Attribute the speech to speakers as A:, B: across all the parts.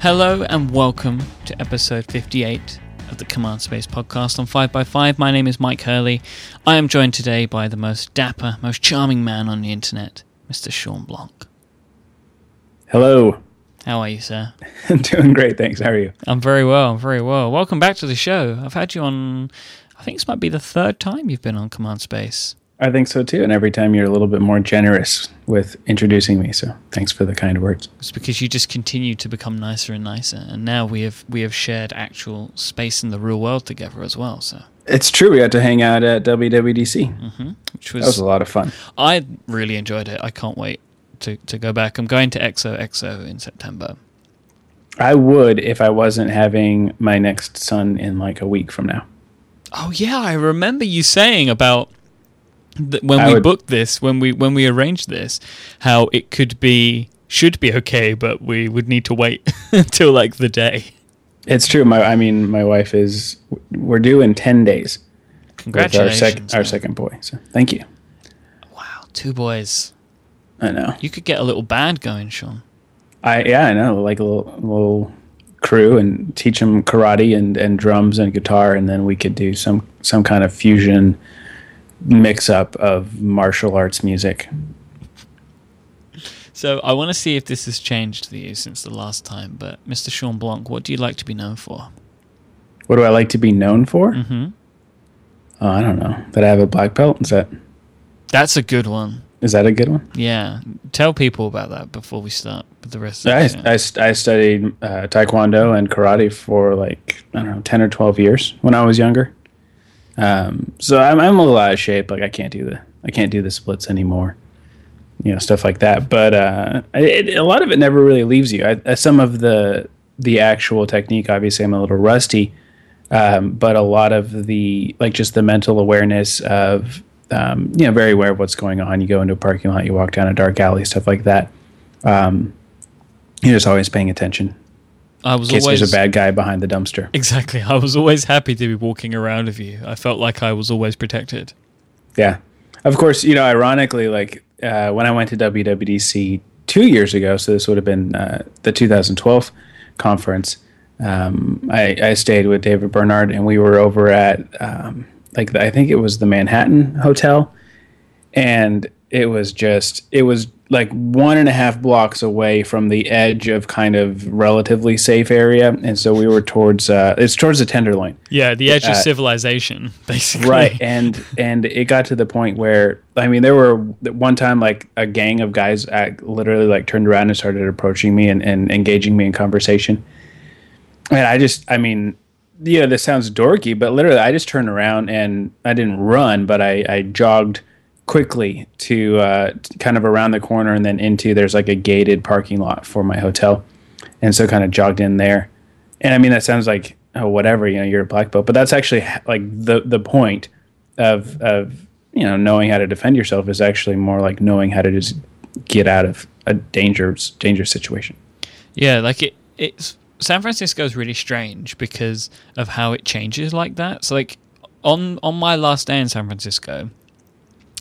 A: Hello and welcome to episode 58 of the Command Space podcast on 5x5. My name is Mike Hurley. I am joined today by the most dapper, most charming man on the internet, Mr. Shawn Blanc.
B: Hello.
A: How are you, sir?
B: I'm doing great, thanks. How are you?
A: I'm very well, I'm very well. Welcome back to the show. I've had you on, I think this might be the third time you've been on Command Space.
B: I think so too. And every time you're a little bit more generous with introducing me. So thanks for the kind words.
A: It's because you just continue to become nicer and nicer, and now we have we have shared actual space in the real world together as well. So
B: It's true. We got to hang out at WWDC.
A: hmm which
B: That
A: was,
B: was a lot of fun.
A: I really enjoyed it. I can't wait to to go back. I'm going to XOXO in September.
B: I would if I wasn't having my next son in like a week from now.
A: Oh yeah, I remember you saying about when
B: I
A: we
B: would-
A: booked this, when we when we arranged this, how it could be should be okay, but we would need to wait until like the day.
B: It's true. My, I mean, my wife is. We're due in ten days.
A: Congratulations!
B: Our, sec- our second boy. So thank you.
A: Wow, two boys.
B: I know.
A: You could get a little band going, Shawn.
B: I yeah, I know. Like a little, little crew and teach them karate and, and drums and guitar, and then we could do some some kind of fusion mix up of martial arts music.
A: So I want to see if this has changed for you since the last time. But Mr. Shawn Blanc, what do you like to be known for?
B: What do I like to be known for?
A: Mm-hmm.
B: Oh, I don't know. That I have a black belt. Is that
A: That's a good one.
B: is that a good one?
A: Yeah, tell people about that before we start with the rest of
B: I,
A: the show.
B: I, I studied uh, taekwondo and karate for like I don't know ten or twelve years when I was younger. Um, so I'm I'm a little out of shape. Like I can't do the I can't do the splits anymore. You know stuff like that. But uh, it, a lot of it never really leaves you. I, some of the the actual technique, obviously, I'm a little rusty. Um, but a lot of the like just the mental awareness of um, you know very aware of what's going on. You go into a parking lot, you walk down a dark alley, stuff like that. Um, you're just always paying attention
A: I was always
B: there's a bad guy behind the dumpster.
A: exactly. I was always happy to be walking around with you. I felt like I was always protected.
B: Yeah, of course. You know, ironically, like uh, when I went to WWDC two years ago, so this would have been uh, the 2012 conference. Um, I, I stayed with David Barnard, and we were over at um, like the, I think it was the Manhattan Hotel, and it was just it was like one and a half blocks away from the edge of kind of relatively safe area, and so we were towards uh, it's towards the Tenderloin.
A: Yeah, the edge of
B: Uh,
A: civilization, basically.
B: right and and it got to the point where i mean there were one time like a gang of guys act, literally like turned around and started approaching me and, and engaging me in conversation and i just i mean yeah this sounds dorky but literally i just turned around and i didn't run but i i jogged quickly to uh kind of around the corner and then into there's like a gated parking lot for my hotel and so kind of jogged in there and I mean that sounds like oh whatever you know you're a black belt, but that's actually like the the point of of you know knowing how to defend yourself is actually more like knowing how to just get out of a dangerous dangerous situation.
A: Yeah, like it. It's San Francisco is really strange because of how it changes like that. So like on on my last day in San Francisco,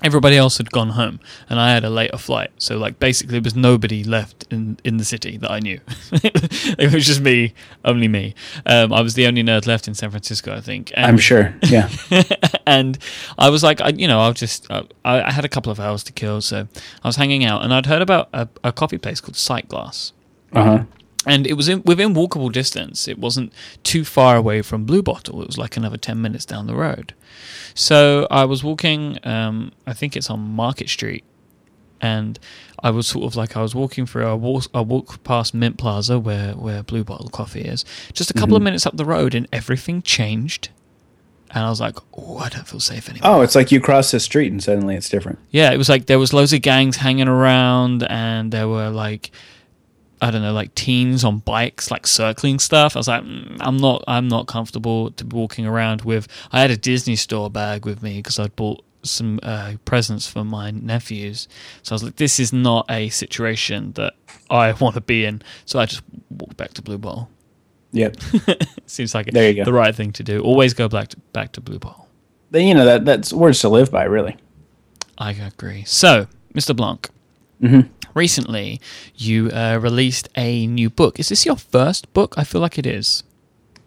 A: everybody else had gone home and I had a later flight. So like basically there was nobody left in in the city that I knew. it was just me, only me. Um, I was the only nerd left in San Francisco, I think. And
B: I'm sure. Yeah.
A: and I was like, I, you know, I'll just, uh, I, I had a couple of hours to kill, so I was hanging out, and I'd heard about a, a coffee place called Sightglass,
B: Uh huh.
A: And it was in, within walkable distance. It wasn't too far away from Blue Bottle. It was like another ten minutes down the road. So I was walking. Um, I think it's on Market Street, and I was sort of like I was walking through. I walk, I walk past Mint Plaza where where Blue Bottle Coffee is. Just a couple of minutes up the road, and everything changed. And I was like, "Oh, I don't feel safe anymore."
B: Oh, it's like you cross the street and suddenly it's different.
A: Yeah, it was like there was loads of gangs hanging around, and there were like, I don't know, like teens on bikes, like circling stuff. I was like, mm, I'm not, I'm not comfortable to be walking around with. I had a Disney store bag with me because I'd bought some uh, presents for my nephews. So I was like, this is not a situation that I want to be in. So I just walked back to Blue Bottle.
B: Yep.
A: Seems like
B: There you go.
A: the right thing to do. Always go back to back to Blue Bottle.
B: Then you know that that's words to live by, really.
A: I agree. So, Mr. Blanc,
B: Mhm.
A: Recently you uh, released a new book. Is this your first book? I feel like it is.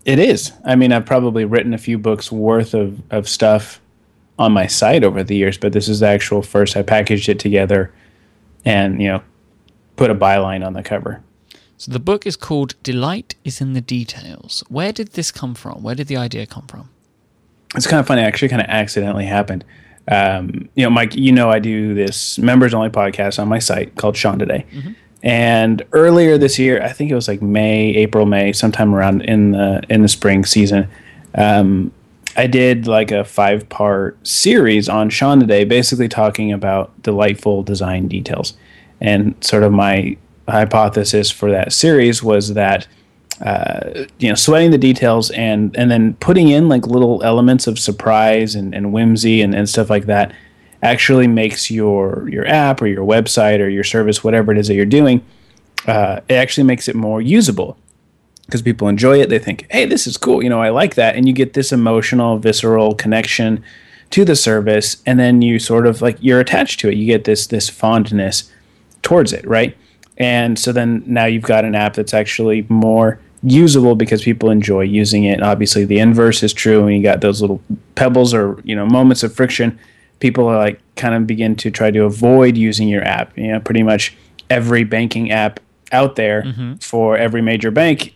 B: It is. I mean, I've probably written a few books worth of, of stuff on my site over the years, but this is the actual first. I packaged it together and, you know, put a byline on the cover.
A: So the book is called Delight is in the Details. Where did this come from? Where did the idea come from?
B: It's kind of funny. Actually, kind of accidentally happened. Um, you know, Mike, you know, I do this members only podcast on my site called Shawn Today. Mm-hmm. And earlier this year, I think it was like May, April, May, sometime around in the in the spring season, um, I did like a five part series on Shawn today, basically talking about delightful design details. And sort of my hypothesis for that series was that uh, you know sweating the details and and then putting in like little elements of surprise and, and whimsy and, and stuff like that actually makes your your app or your website or your service, whatever it is that you're doing, uh, it actually makes it more usable because people enjoy it. They think, "Hey, this is cool," you know, I like that, and you get this emotional, visceral connection to the service, and then you sort of like you're attached to it. You get this this fondness towards it, right? And so then now you've got an app that's actually more usable because people enjoy using it. Obviously, the inverse is true, and you got those little pebbles or you know moments of friction people are like kind of begin to try to avoid using your app. You know, pretty much every banking app out there mm-hmm. for every major bank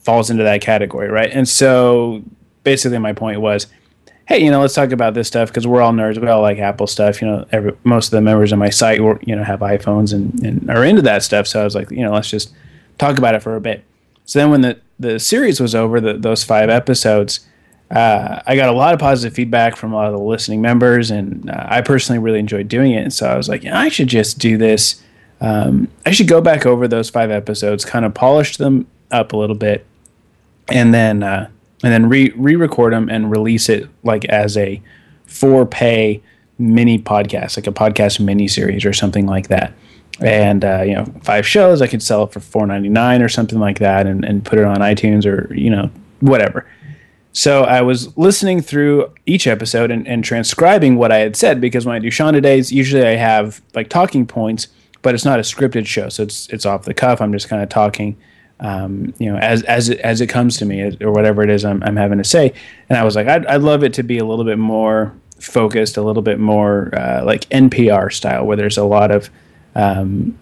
B: falls into that category, right? And so basically, my point was, hey, you know, let's talk about this stuff because we're all nerds. We all like Apple stuff. You know, every, most of the members on my site, were, you know, have iPhones and, and are into that stuff. So I was like, you know, let's just talk about it for a bit. So then when the the series was over, the, those five episodes uh, I got a lot of positive feedback from a lot of the listening members, and uh, I personally really enjoyed doing it. And so I was like, yeah, I should just do this. Um, I should go back over those five episodes, kind of polish them up a little bit, and then uh, and then re re-record them and release it like as a for pay mini podcast, like a podcast mini series or something like that. And uh, you know, five shows, I could sell it for four ninety nine or something like that, and, and put it on iTunes or you know whatever. So I was listening through each episode and, and transcribing what I had said because when I do Shawn Today's, usually I have like talking points, but it's not a scripted show, so it's it's off the cuff. I'm just kind of talking, um, you know, as as it, as it comes to me or whatever it is I'm, I'm having to say. And I was like, I'd, I'd love it to be a little bit more focused, a little bit more uh, like NPR style, where there's a lot of um,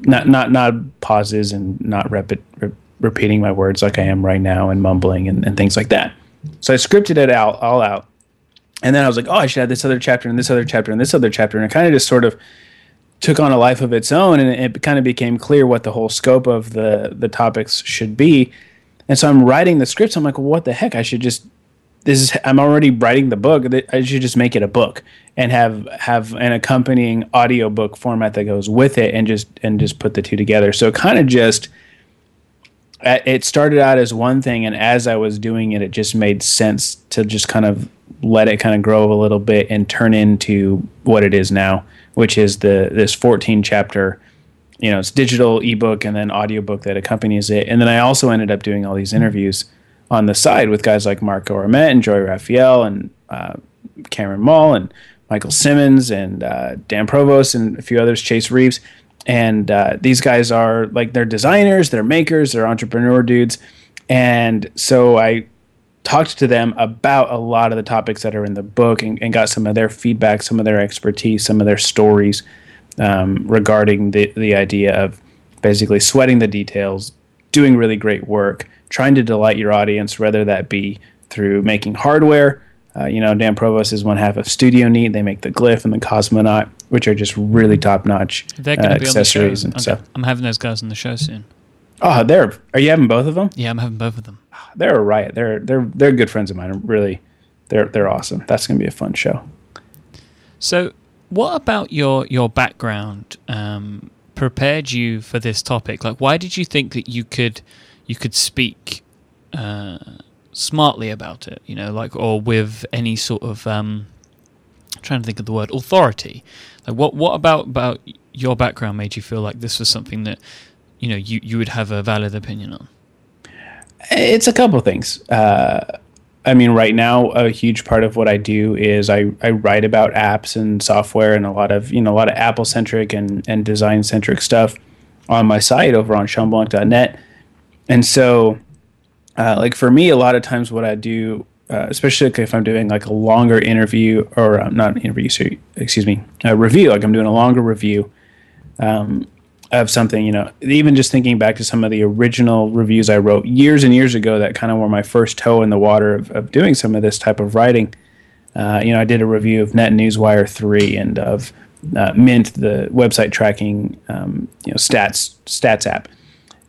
B: not not not pauses and not repeat, re- repeating my words like I am right now and mumbling and, and things like that. So I scripted it out all out. And then I was like, oh, I should add this other chapter and this other chapter and this other chapter. And it kind of just sort of took on a life of its own and it kind of became clear what the whole scope of the the topics should be. And so I'm writing the scripts. I'm like, well, what the heck? I should just this is I'm already writing the book. I should just make it a book and have have an accompanying audiobook format that goes with it and just and just put the two together. So it kind of just it started out as one thing and as i was doing it it just made sense to just kind of let it kind of grow a little bit and turn into what it is now which is the this 14 chapter you know it's digital ebook and then audiobook that accompanies it and then i also ended up doing all these interviews on the side with guys like marco arment and jory raphael and uh, cameron moll and michael simmons and uh, dan provost and a few others chase reeves. And uh, these guys are like they're designers, they're makers, they're entrepreneur dudes, and so I talked to them about a lot of the topics that are in the book and, and got some of their feedback, some of their expertise, some of their stories um, regarding the the idea of basically sweating the details, doing really great work, trying to delight your audience, whether that be through making hardware uh, you know, Dan Provost is one half of Studio Neat. They make the Glyph and the Cosmonaut, which are just really top notch uh, accessories and
A: okay.
B: stuff.
A: I'm having those guys on the show soon.
B: Oh, they're are you having both of them?
A: Yeah, I'm having both of them.
B: They're a riot. They're they're they're good friends of mine. I'm really, they're they're awesome. That's gonna be a fun show.
A: So, what about your your background um, prepared you for this topic? Like, why did you think that you could you could speak? Uh, smartly about it, you know, like or with any sort of um, I'm trying to think of the word authority. Like what what about about your background made you feel like this was something that you know you you would have a valid opinion on?
B: It's a couple things. Uh, I mean, right now, a huge part of what I do is I, I write about apps and software and a lot of you know a lot of Apple centric and and design centric stuff on my site over on ShawnBlanc.net. And so, uh, like for me, a lot of times what I do, uh, especially if I'm doing like a longer interview or uh, not interview, sorry, excuse me, a review, like I'm doing a longer review um, of something, you know, even just thinking back to some of the original reviews I wrote years and years ago that kind of were my first toe in the water of, of doing some of this type of writing. Uh, you know, I did a review of NetNewsWire 3 and of uh, Mint, the website tracking, um, you know, stats stats app,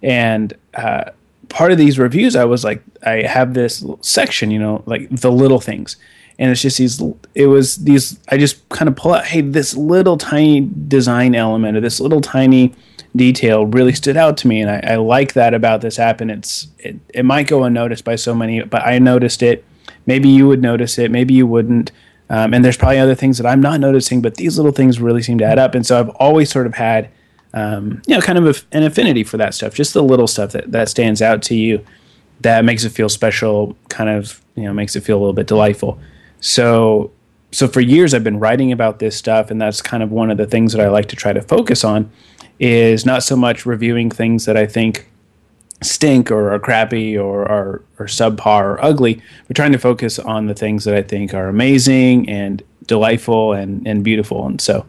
B: and uh, part of these reviews, I was like, I have this section, you know, like the little things, and it's just these. It was these. I just kind of pull out, hey, this little tiny design element or this little tiny detail really stood out to me, and I, I like that about this app. And it's it, it might go unnoticed by so many, but I noticed it. Maybe you would notice it. Maybe you wouldn't. Um, and there's probably other things that I'm not noticing, but these little things really seem to add up. And so I've always sort of had, um, you know, kind of a, an affinity for that stuff, just the little stuff that, that stands out to you that makes it feel special, kind of, you know, makes it feel a little bit delightful. So, so for years I've been writing about this stuff, and that's kind of one of the things that I like to try to focus on is not so much reviewing things that I think stink or are crappy or are or subpar or ugly. We're trying to focus on the things that I think are amazing and delightful and, and beautiful. And so,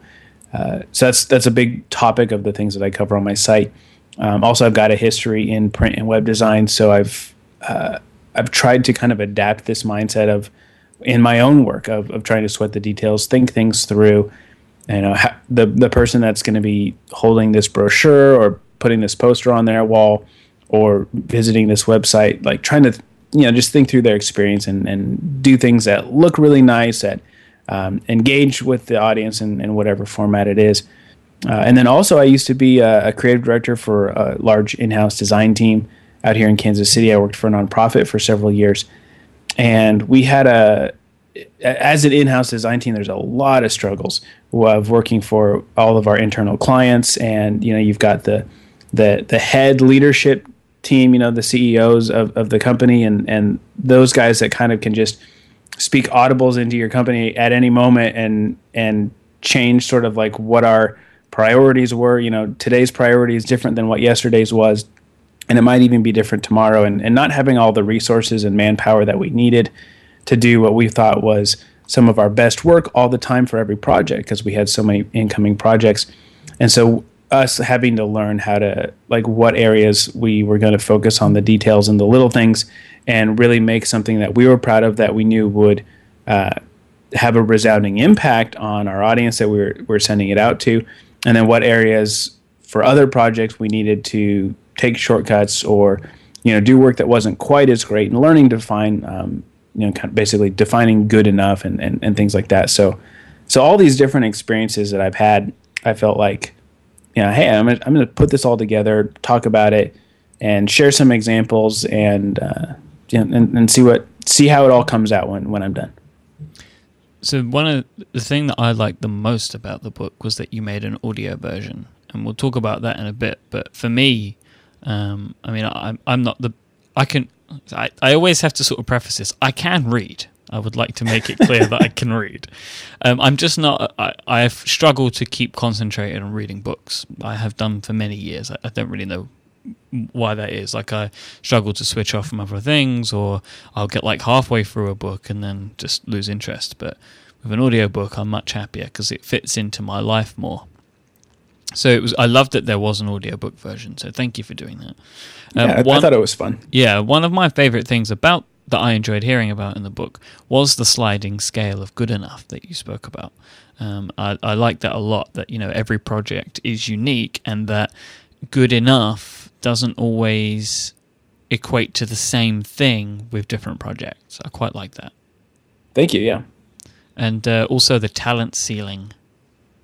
B: uh, so that's that's a big topic of the things that I cover on my site. Um, also, I've got a history in print and web design, so I've uh, I've tried to kind of adapt this mindset of in my own work of, of trying to sweat the details, think things through. You know, ha- the the person that's going to be holding this brochure or putting this poster on their wall or visiting this website, like trying to you know just think through their experience and, and do things that look really nice, that um, engage with the audience in, in whatever format it is. Uh, and then also, I used to be a, a, creative director for a large in-house design team out here in Kansas City. I worked for a nonprofit for several years, and we had a as an in-house design team. There's a lot of struggles of working for all of our internal clients, and you know you've got the the the head leadership team, you know, the CEOs of, of the company and, and those guys that kind of can just speak audibles into your company at any moment and, and change sort of like what our priorities were. You know, today's priority is different than what yesterday's was. And it might even be different tomorrow. And, and not having all the resources and manpower that we needed to do what we thought was some of our best work all the time for every project because we had so many incoming projects. And so us having to learn how to like what areas we were going to focus on the details and the little things and really make something that we were proud of that we knew would uh, have a resounding impact on our audience that we were, we were sending it out to. And then what areas for other projects we needed to take shortcuts or you know do work that wasn't quite as great and learning to find um, you know kind of basically defining good enough and, and, and things like that. So so all these different experiences that i've had i felt like you know, hey, I'm gonna, I'm to put this all together, talk about it, and share some examples, and, uh, and and see what see how it all comes out when when I'm done.
A: So one of the thing that I liked the most about the book was that you made an audio version, and we'll talk about that in a bit. But for me, um, I mean, I'm I'm not the I can I, I always have to sort of preface this. I can read. I would like to make it clear that I can read. Um, I'm just not. I, I've struggled to keep concentrated on reading books. I have done for many years. I, I don't really know why that is. Like I struggle to switch off from other things, or I'll get like halfway through a book and then just lose interest. But with an audiobook, I'm much happier because it fits into my life more. So it was. I loved that there was an audiobook version. So thank you for doing that.
B: Um, yeah, one, I thought it was fun.
A: Yeah, one of my favorite things about that I enjoyed hearing about in the book was the sliding scale of good enough that you spoke about. Um, I, I like that a lot. That you know every project is unique, and that good enough doesn't always equate to the same thing with different projects. I quite like that.
B: Thank you. Yeah,
A: and uh, also the talent ceiling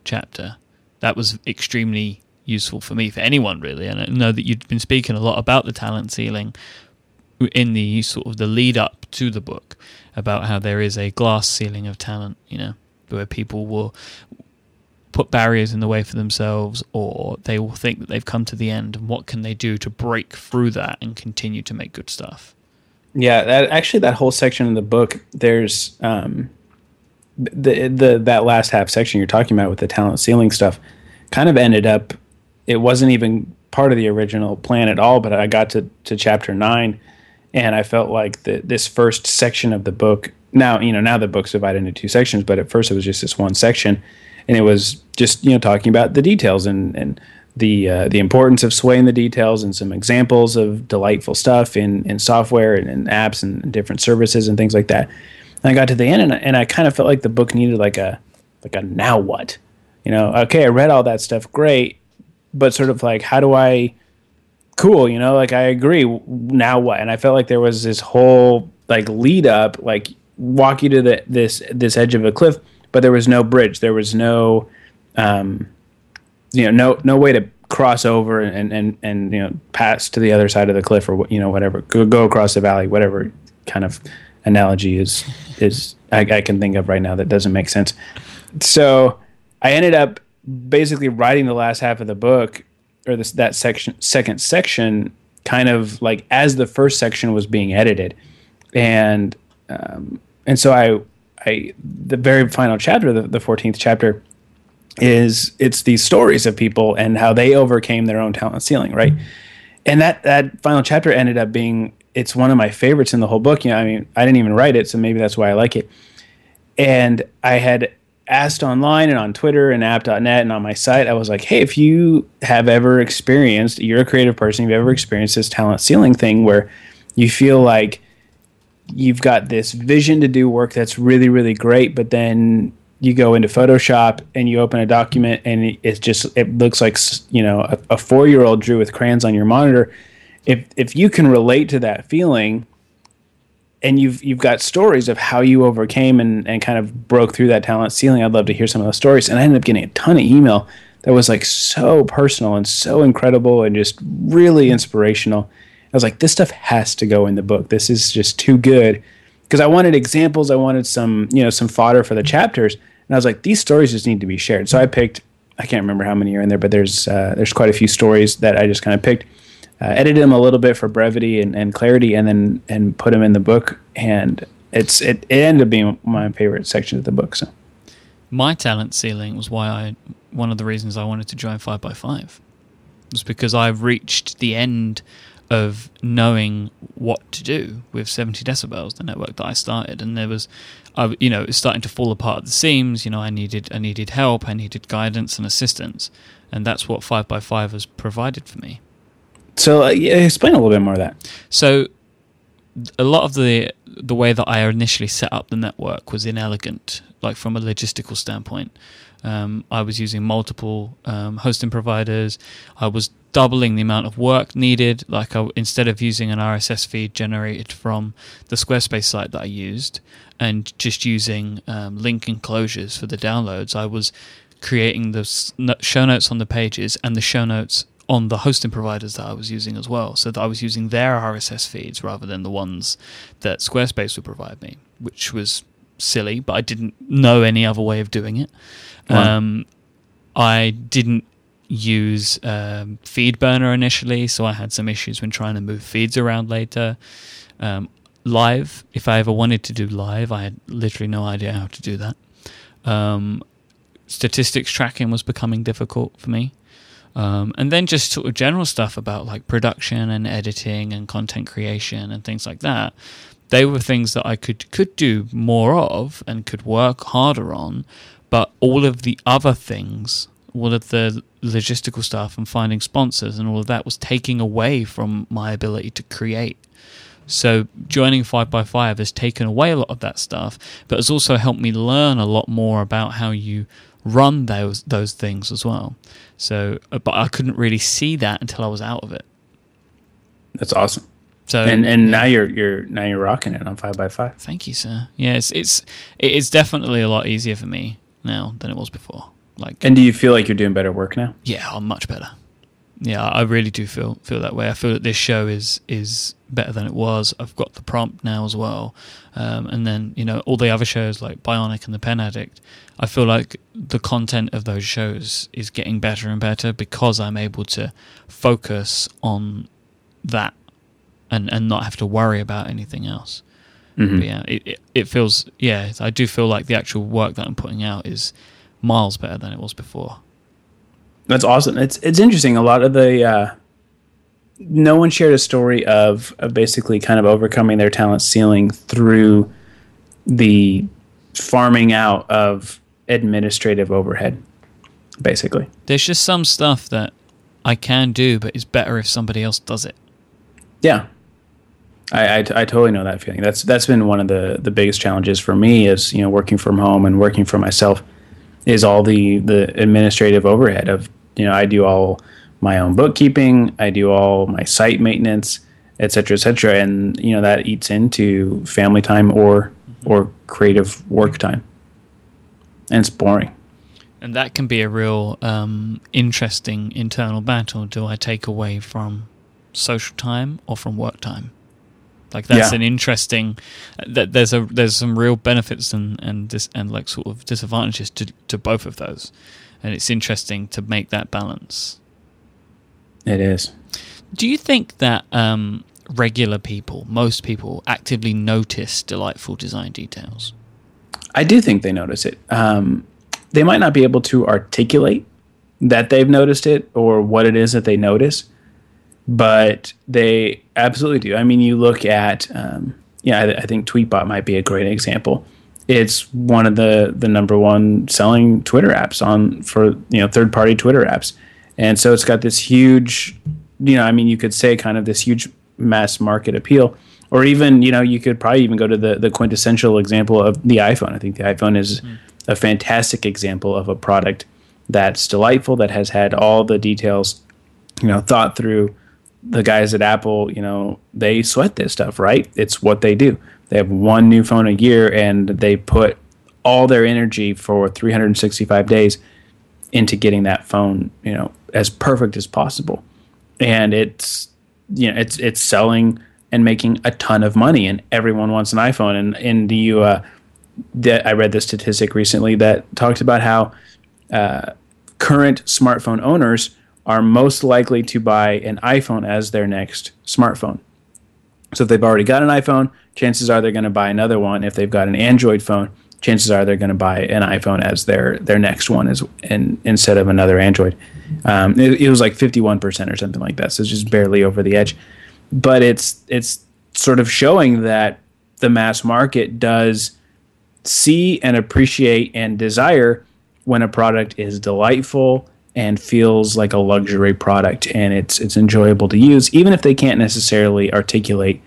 A: chapter that was extremely useful for me for anyone really. And I know that you've been speaking a lot about the talent ceiling in the sort of the lead up to the book about how there is a glass ceiling of talent, you know, where people will put barriers in the way for themselves or they will think that they've come to the end and what can they do to break through that and continue to make good stuff.
B: Yeah, that actually that whole section of the book, there's um, the the that last half section you're talking about with the talent ceiling stuff, kind of ended up. It wasn't even part of the original plan at all, but I got to to chapter nine, and I felt like the, this first section of the book. Now you know now the book's divided into two sections, but at first it was just this one section, and it was just you know talking about the details and and the uh, the importance of swaying the details and some examples of delightful stuff in in software and, apps and different services and things like that. And I got to the end and I, and I kind of felt like the book needed like a like a now what, you know? Okay, I read all that stuff, great, but sort of like how do I cool, you know? Like I agree, now what? And I felt like there was this whole like lead up, like walk you to the this this edge of a cliff, but there was no bridge, there was no um you know no no way to cross over and and and you know pass to the other side of the cliff or you know whatever go, go across the valley whatever kind of analogy is is I, I can think of right now that doesn't make sense. So i ended up basically writing the last half of the book or this that section second section kind of like as the first section was being edited. And um, and so i i the very final chapter the, the 14th chapter is it's these stories of people and how they overcame their own talent ceiling, right? Mm-hmm. And that that final chapter ended up being it's one of my favorites in the whole book. You know, I mean, I didn't even write it, so maybe that's why I like it. And I had asked online and on Twitter and app.net and on my site, I was like, hey, if you have ever experienced, you're a creative person, you've ever experienced this talent ceiling thing where you feel like you've got this vision to do work that's really, really great, but then you go into Photoshop and you open a document and it's just it looks like you know a, a four year old drew with crayons on your monitor. If if you can relate to that feeling, and you've you've got stories of how you overcame and, and kind of broke through that talent ceiling, I'd love to hear some of those stories. And I ended up getting a ton of email that was like so personal and so incredible and just really inspirational. I was like, this stuff has to go in the book. This is just too good because I wanted examples. I wanted some you know some fodder for the chapters and I was like, these stories just need to be shared. So I picked, I can't remember how many are in there, but there's uh, there's quite a few stories that I just kind of picked, uh, edited them a little bit for brevity and, and clarity, and then and put them in the book. And it's it, it ended up being my favorite section of the book. So
A: my talent ceiling was why I one of the reasons I wanted to join Five by Five was because I've reached the end of knowing what to do with 70 decibels, the network that I started, and there was, I, you know, it's starting to fall apart at the seams. You know, I needed, I needed help, I needed guidance and assistance, and that's what Five by Five has provided for me.
B: So, uh, explain a little bit more of that.
A: So, a lot of the the way that I initially set up the network was inelegant, like from a logistical standpoint. Um, I was using multiple um, hosting providers. I was doubling the amount of work needed. Like I, instead of using an RSS feed generated from the Squarespace site that I used, and just using um, link enclosures for the downloads, I was creating the show notes on the pages and the show notes on the hosting providers that I was using as well. So that I was using their RSS feeds rather than the ones that Squarespace would provide me, which was silly, but I didn't know any other way of doing it. Um, I didn't use um, FeedBurner initially, so I had some issues when trying to move feeds around later. Um, live, if I ever wanted to do live, I had literally no idea how to do that. Um, statistics tracking was becoming difficult for me. Um, and then just sort of general stuff about like production and editing and content creation and things like that. They were things that I could could do more of and could work harder on, but all of the other things, all of the logistical stuff and finding sponsors and all of that was taking away from my ability to create. So joining 5by5 has taken away a lot of that stuff, but has also helped me learn a lot more about how you run those those things as well. So, uh, but I couldn't really see that until I was out of it.
B: That's awesome. So and and yeah. now you're you're now you're rocking it on five by five.
A: Thank you, sir. Yeah, it's it's it's definitely a lot easier for me now than it was before. Like,
B: and do you feel like you're doing better work now?
A: Yeah, I'm much better. Yeah, I really do feel feel that way. I feel that this show is is better than it was. I've got the prompt now as well, um, and then you know all the other shows like Bionic and the Pen Addict. I feel like the content of those shows is getting better and better because I'm able to focus on that and and not have to worry about anything else. But yeah, it, it it feels yeah, I do feel like the actual work that I'm putting out is miles better than it was before.
B: That's awesome. It's it's interesting. A lot of the uh, no one shared a story of of basically kind of overcoming their talent ceiling through the farming out of administrative overhead. Basically,
A: There's just some stuff that I can do, but it's better if somebody else does it.
B: yeah. I, I, I totally know that feeling. That's that's been one of the the biggest challenges for me is you know working from home and working for myself is all the the administrative overhead of you know I do all my own bookkeeping, I do all my site maintenance, et cetera, et cetera, and you know that eats into family time or or creative work time, and it's boring.
A: And that can be a real um, interesting internal battle. Do I take away from social time or from work time? Like that's
B: Yeah.
A: an interesting. That there's a there's some real benefits and and dis, and like sort of disadvantages to to both of those, and it's interesting to make that balance.
B: It is.
A: Do you think that um, regular people, most people, actively notice delightful design details?
B: I do think they notice it. Um, they might not be able to articulate that they've noticed it or what it is that they notice, but they absolutely do. I mean, you look at, um, yeah, I, I think Tweetbot might be a great example. It's one of the the number one selling Twitter apps on for you know third party Twitter apps, and so it's got this huge, you know, I mean, you could say kind of this huge mass market appeal or even you know you could probably even go to the the quintessential example of the iPhone. I think the iPhone is a fantastic example of a product that's delightful that has had all the details you know thought through. The guys at Apple, you know, they sweat this stuff, right? It's what they do. They have one new phone a year and they put all their energy for 365 days into getting that phone, you know, as perfect as possible. And it's you know, it's it's selling and making a ton of money, and everyone wants an iPhone. And and you, uh, that I read the statistic recently that talked about how uh, current smartphone owners are most likely to buy an iPhone as their next smartphone. So if they've already got an iPhone, chances are they're going to buy another one. If they've got an Android phone, chances are they're going to buy an iPhone as their their next one is in, instead of another Android. Um, it, it was like fifty one percent or something like that, so it's just barely over the edge. But it's it's sort of showing that the mass market does see and appreciate and desire when a product is delightful and feels like a luxury product and it's it's enjoyable to use even if they can't necessarily articulate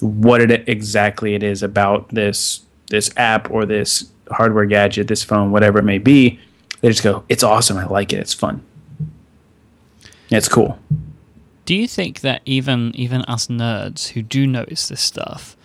B: what it exactly it is about this this app or this hardware gadget this phone whatever it may be. They just go it's awesome. I like it. It's fun. It's cool.
A: Do you think that even even us nerds who do notice this stuff,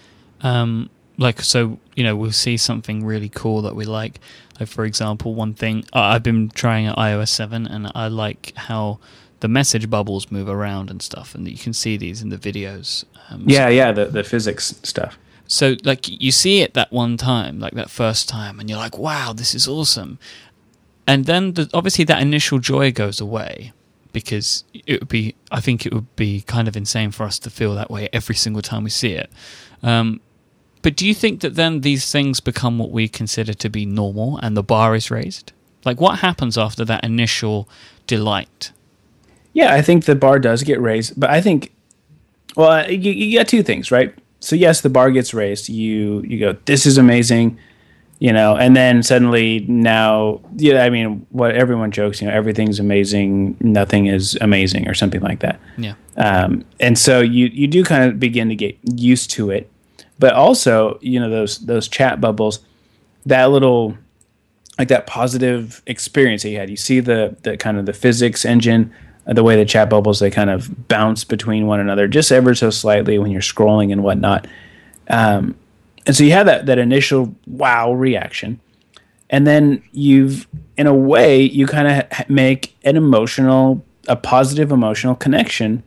A: um, like so, you know, we'll see something really cool that we like. Like for example, one thing uh, I've been trying at iOS seven, and I like how the message bubbles move around and stuff, and you can see these in the videos. Um,
B: yeah yeah the, the physics stuff
A: so like you see it that one time, like that first time, and you're like, "Wow, this is awesome!" And then the, obviously that initial joy goes away because it would be. I think it would be kind of insane for us to feel that way every single time we see it. Um, but do you think that then these things become what we consider to be normal, and the bar is raised? Like, what happens after that initial delight?
B: Yeah, I think the bar does get raised, but I think, well, uh, you, you got two things, right? So yes, the bar gets raised. You you go, this is amazing, you know, and then suddenly now, yeah, I mean, what everyone jokes, you know, everything's amazing, nothing is amazing, or something like that.
A: Yeah.
B: Um, and so you you do kind of begin to get used to it, but also you know those those chat bubbles, that little like that positive experience that you had. You see the the kind of the physics engine, uh, the way the chat bubbles they kind of bounce between one another just ever so slightly when you're scrolling and whatnot. Um, and so you have that that initial wow reaction, and then you've in a way you kind of ha- make an emotional, a positive emotional connection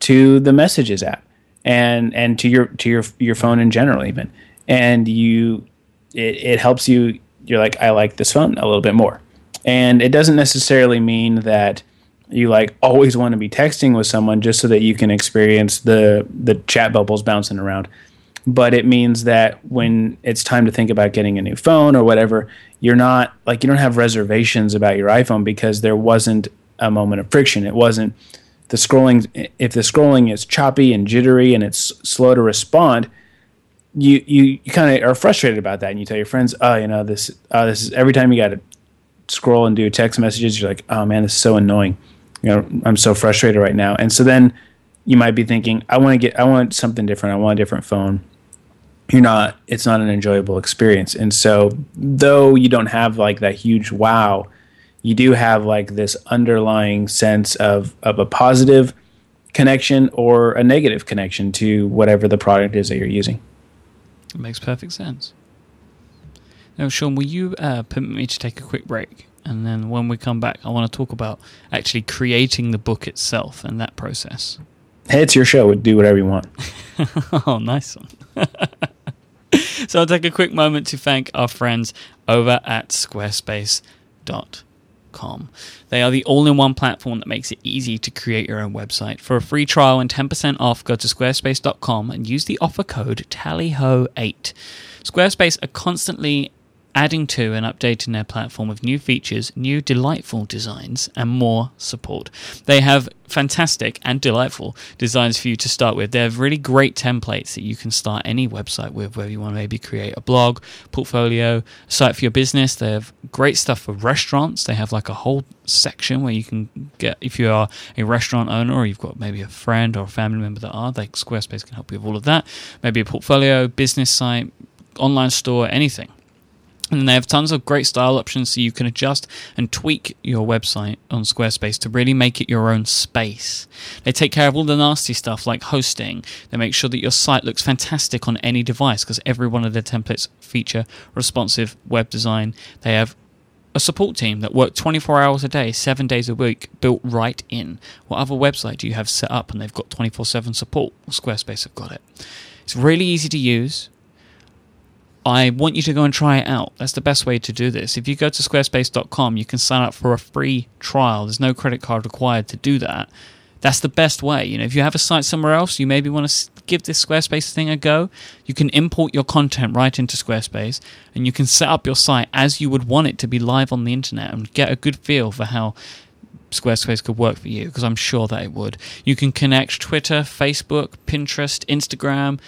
B: to the messages app and and to your to your your phone in general even. And you it, it helps you you're like i like this phone a little bit more. And it doesn't necessarily mean that you like always want to be texting with someone just so that you can experience the the chat bubbles bouncing around. But it means that when it's time to think about getting a new phone or whatever you're not like you don't have reservations about your iphone because there wasn't a moment of friction. It wasn't the scrolling if the scrolling is choppy and jittery and it's slow to respond you you, you kind of are frustrated about that and you tell your friends oh you know this uh, this is every time you got to scroll and do text messages you're like oh man this is so annoying. You know i'm so frustrated right now. And so then you might be thinking i want to get i want something different. I want a different phone. You're not it's not an enjoyable experience. And so though you don't have like that huge wow you do have like this underlying sense of of a positive connection or a negative connection to whatever the product is that you're using.
A: It makes perfect sense. Now shawn will you uh, permit me to take a quick break? And then when we come back i want to talk about actually creating the book itself and that process.
B: Hey it's your show. Do whatever you want.
A: Oh nice one. So I'll take a quick moment to thank our friends over at squarespace.com. They are the all in one platform that makes it easy to create your own website. For a free trial and 10% off, go to squarespace.com and use the offer code TALLYHO8. Squarespace are constantly adding to and updating their platform with new features, new delightful designs, and more support. They have fantastic and delightful designs for you to start with. They have really great templates that you can start any website with, whether you want to maybe create a blog, portfolio, site for your business. They have great stuff for restaurants. They have like a whole section where you can get, if you are a restaurant owner or you've got maybe a friend or a family member that are, like Squarespace can help you with all of that. Maybe a portfolio, business site, online store, anything. And they have tons of great style options so you can adjust and tweak your website on Squarespace to really make it your own space. They take care of all the nasty stuff like hosting. They make sure that your site looks fantastic on any device because every one of their templates feature responsive web design. They have a support team that work 24 hours a day, 7 days a week, built right in. What other website do you have set up and they've got 24 7 support? Well, Squarespace have got it. It's really easy to use I want you to go and try it out. That's the best way to do this. If you go to squarespace.com, you can sign up for a free trial. There's no credit card required to do that. That's the best way. You know, if you have a site somewhere else, you maybe want to give this Squarespace thing a go. You can import your content right into Squarespace and you can set up your site as you would want it to be live on the internet and get a good feel for how Squarespace could work for you because I'm sure that it would. You can connect Twitter, Facebook, Pinterest, Instagram,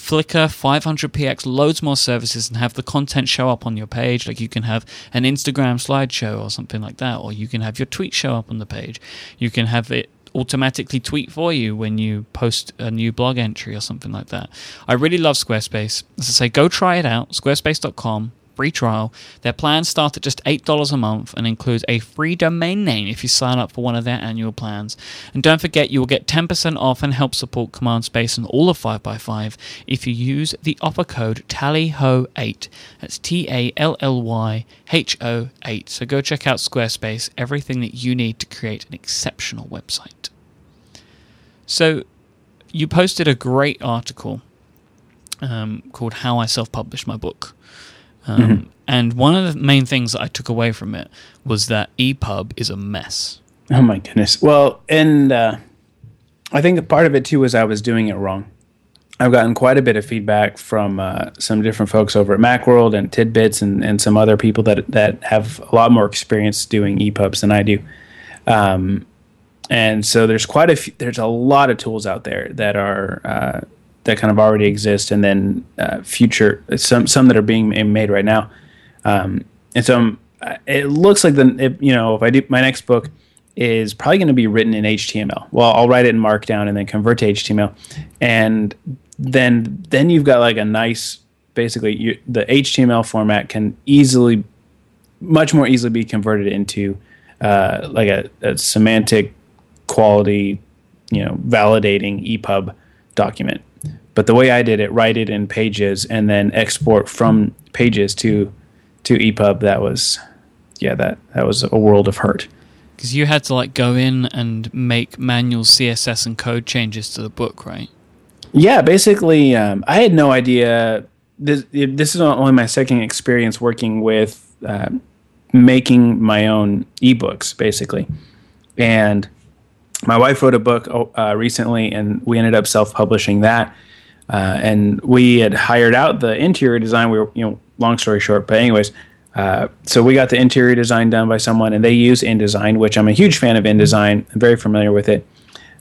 A: Flickr, 500px, loads more services, and have the content show up on your page. Like you can have an Instagram slideshow or something like that, or you can have your tweet show up on the page. You can have it automatically tweet for you when you post a new blog entry or something like that. I really love Squarespace. As I say, go try it out, squarespace.com free trial. Their plans start at just $8 a month and includes a free domain name if you sign up for one of their annual plans. And don't forget, you will get 10% off and help support Command Space and all of 5x5 if you use the offer code TALLYHO8. That's T A L L Y H O 8. So go check out Squarespace, everything that you need to create an exceptional website. So, you posted a great article um, called How I Self Published My Book. Um, mm-hmm. And one of the main things that I took away from it was that EPUB is a mess.
B: Oh my goodness. Well, and uh, I think part of it too was I was doing it wrong. I've gotten quite a bit of feedback from uh, some different folks over at Macworld and Tidbits and, and some other people that that have a lot more experience doing EPUBs than I do. Um, and so there's quite a few, there's a lot of tools out there that are uh, that kind of already exist, and then uh, future some some that are being made right now. Um, and so um, it looks like the you know if I do my next book is probably going to be written in HTML. Well, I'll write it in Markdown and then convert to HTML, and then then you've got like a nice basically you, the HTML format can easily much more easily be converted into uh, like a, a semantic quality you know validating EPUB document. But the way I did it, write it in Pages and then export from Pages to to EPUB, that was yeah, that that was a world of hurt.
A: Because you had to like go in and make manual CSS and code changes to the book, right?
B: Yeah, basically, um, I had no idea. This, this is only my second experience working with uh, making my own ebooks, basically. and my wife wrote a book uh, recently, and we ended up self-publishing that. Uh, and we had hired out the interior design. We were, you know, long story short, but anyways, uh, so we got the interior design done by someone, and they use InDesign, which I'm a huge fan of InDesign. I'm very familiar with it.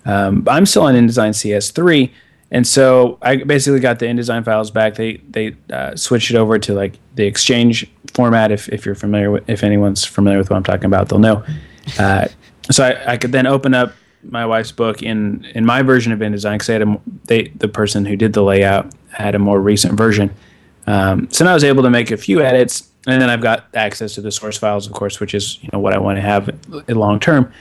B: Um, I'm still on InDesign CS3, and so I basically got the InDesign files back. They they uh, switched it over to like the Exchange format. If if you're familiar with, if anyone's familiar with what I'm talking about, they'll know. Uh, so I, I could then open up my wife's book in in my version of InDesign because they they the person who did the layout had a more recent version. Um, so now I was able to make a few edits, and then I've got access to the source files, of course, which is you know what I want to have long term.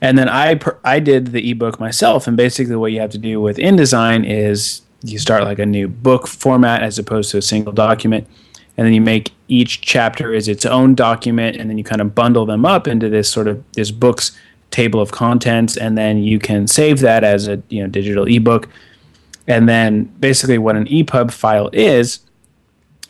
B: And then I per, I did the ebook myself, and basically what you have to do with InDesign is you start like a new book format as opposed to a single document, and then you make each chapter is its own document, and then you kind of bundle them up into this sort of this book's table of contents, and then you can save that as a you know digital ebook. And then basically what an EPUB file is,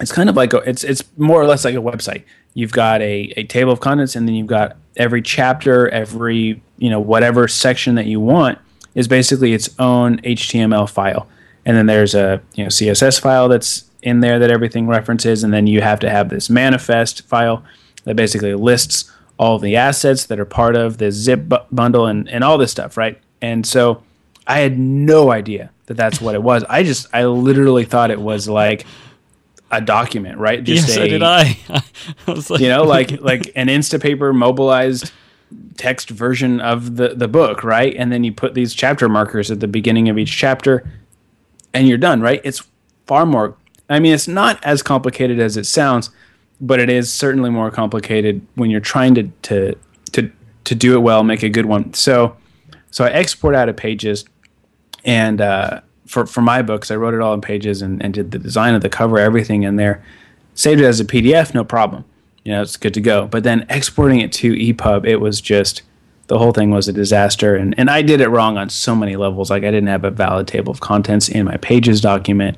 B: it's kind of like a, it's it's more or less like a website. You've got a, a table of contents, and then you've got every chapter, every you know whatever section that you want is basically its own HTML file. And then there's a you know CSS file that's in there that everything references, and then you have to have this manifest file that basically lists all the assets that are part of the zip bu- bundle and, and all this stuff, right? And so I had no idea that that's what it was. I just, I literally thought it was like a document, right? Just
A: yes,
B: a,
A: so did I. I was like,
B: you know, like like an Instapaper mobilized text version of the the book, right? And then you put these chapter markers at the beginning of each chapter, and you're done, right? It's far more. I mean, it's not as complicated as it sounds, but it is certainly more complicated when you're trying to to to to do it well, make a good one. So, so I export out of Pages, and uh, for for my books, I wrote it all in Pages and, and did the design of the cover, everything in there, saved it as a PDF, no problem. You know, it's good to go. But then exporting it to EPUB, it was just the whole thing was a disaster, and and I did it wrong on so many levels. Like I didn't have a valid table of contents in my Pages document.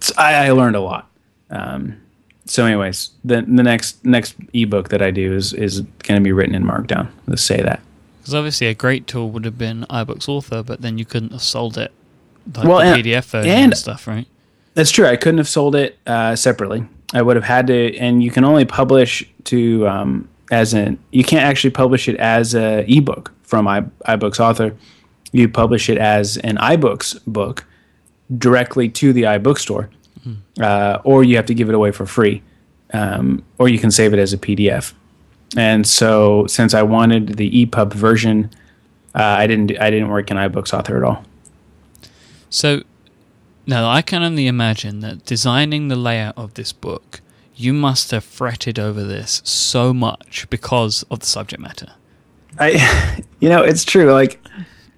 B: So I, I learned a lot. Um, so anyways the the next next ebook that i do is is going to be written in markdown. Let's say that.
A: Because obviously a great tool would have been iBooks Author, but then you couldn't have sold it like
B: Well,
A: the
B: and-
A: PDF version and,
B: and-
A: stuff, right?
B: that's true. I couldn't have sold it uh, separately. I would have had to and you can only publish to um, as an you can't actually publish it as a ebook from I, ibooks author. You publish it as an ibooks book directly to the iBookstore, uh, or you have to give it away for free, um, or you can save it as a PDF. And so, since I wanted the EPUB version, uh, I didn't I didn't work in iBooks Author at all.
A: So, now I can only imagine that designing the layout of this book, you must have fretted over this so much because of the subject matter.
B: I, you know, it's true. Like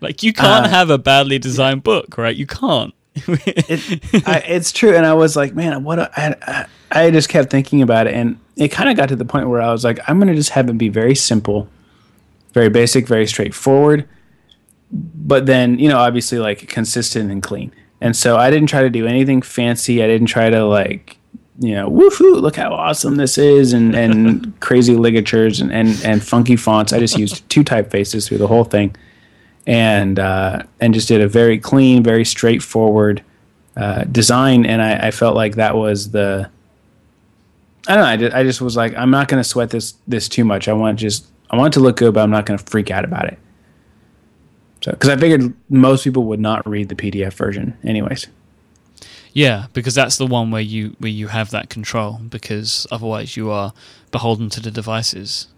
A: Like, you can't
B: Uh,
A: have a badly designed book, right? You can't.
B: It, I, it's true. And I was like, man, what? a- I, I, I just kept thinking about it, and it kind of got to the point where I was like, I'm gonna just have it be very simple, very basic, very straightforward, but then you know, obviously like consistent and clean. And so I didn't try to do anything fancy. I didn't try to like, you know, woohoo, look how awesome this is, and and crazy ligatures and, and and funky fonts. I just used two typefaces through the whole thing and uh, and just did a very clean, very straightforward uh, design. And I, I felt like that was the I don't know. I just, I just was like, I'm not going to sweat this this too much. I want just I want it to look good, but I'm not going to freak out about it. So because I figured most people would not read the PDF version, anyways.
A: Yeah, because that's the one where you where you have that control. Because otherwise, you are beholden to the devices.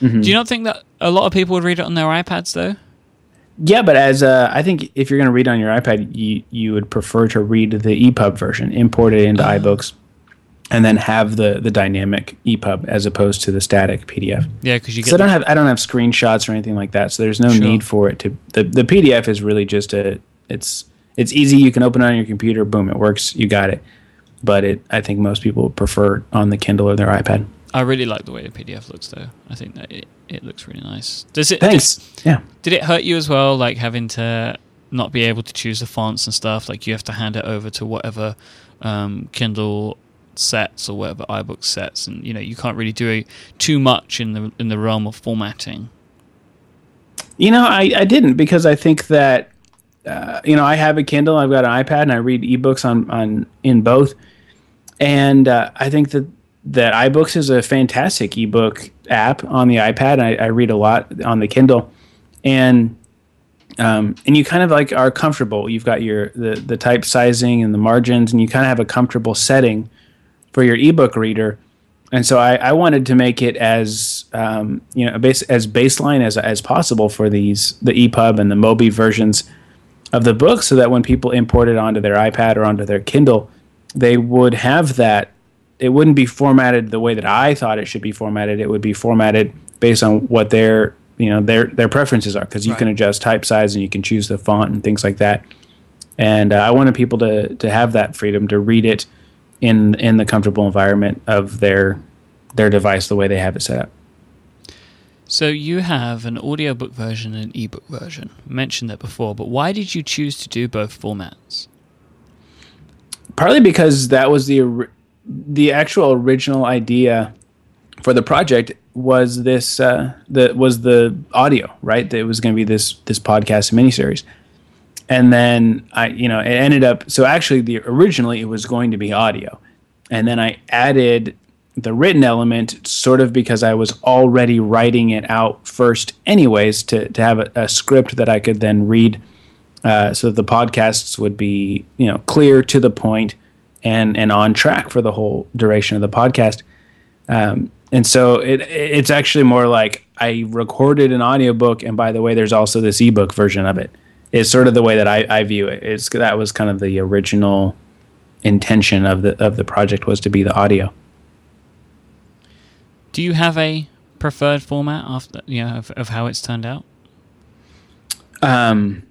B: Mm-hmm.
A: Do you not think that a lot of people would read it on their iPads though?
B: Yeah, but as uh, I think if you're going to read on your iPad, you you would prefer to read the EPUB version, import it into iBooks, and then have the the dynamic EPUB as opposed to the static PDF.
A: Yeah, because you Get
B: So I don't have I don't have screenshots or anything like that. So there's no
A: Sure.
B: need for it to the the PDF is really just a it's it's easy. You can open it on your computer. Boom, it works. You got it. But it I think most people prefer on the Kindle or their iPad.
A: I really like the way the PDF looks though. I think that it, it looks really nice. Does it?
B: Thanks. yeah.
A: Did it hurt you as well, like having to not be able to choose the fonts and stuff? Like you have to hand it over to whatever um, Kindle sets or whatever iBook sets, and you know you can't really do too much in the in the realm of formatting.
B: You know, I, I didn't because I think that uh, you know I have a Kindle, I've got an iPad, and I read ebooks on on in both, and uh, I think that that iBooks is a fantastic ebook app on the iPad. I, I read a lot on the Kindle, and um, and you kind of like are comfortable. You've got your the the type sizing and the margins, and you kind of have a comfortable setting for your ebook reader. And so I, I wanted to make it as um, you know base, as baseline as as possible for these the EPUB and the Mobi versions of the book, so that when people import it onto their iPad or onto their Kindle, they would have that. It wouldn't be formatted the way that I thought it should be formatted. It would be formatted based on what their you know their their preferences are because you right. can adjust type size and you can choose the font and things like that. And uh, I wanted people to to have that freedom to read it in in the comfortable environment of their their device the way they have it set up.
A: So you have an audiobook version and an ebook version. I mentioned that before, but why did you choose to do both formats?
B: Partly because that was the the actual original idea for the project was this uh, the was the audio right? It was going to be this this podcast miniseries. And then i you know it ended up so actually the originally it was going to be audio. And then i added the written element sort of because i was already writing it out first anyways to, to have a, a script that i could then read uh, so that the podcasts would be you know clear to the point and and on track for the whole duration of the podcast um, and so it it's actually more like I recorded an audiobook, and by the way, there's also this ebook version of it. It's sort of the way that I, I view it. It's that was kind of the original intention of the of the project was to be the audio.
A: Do you have a preferred format after you know of, of how it's turned out?
B: Um,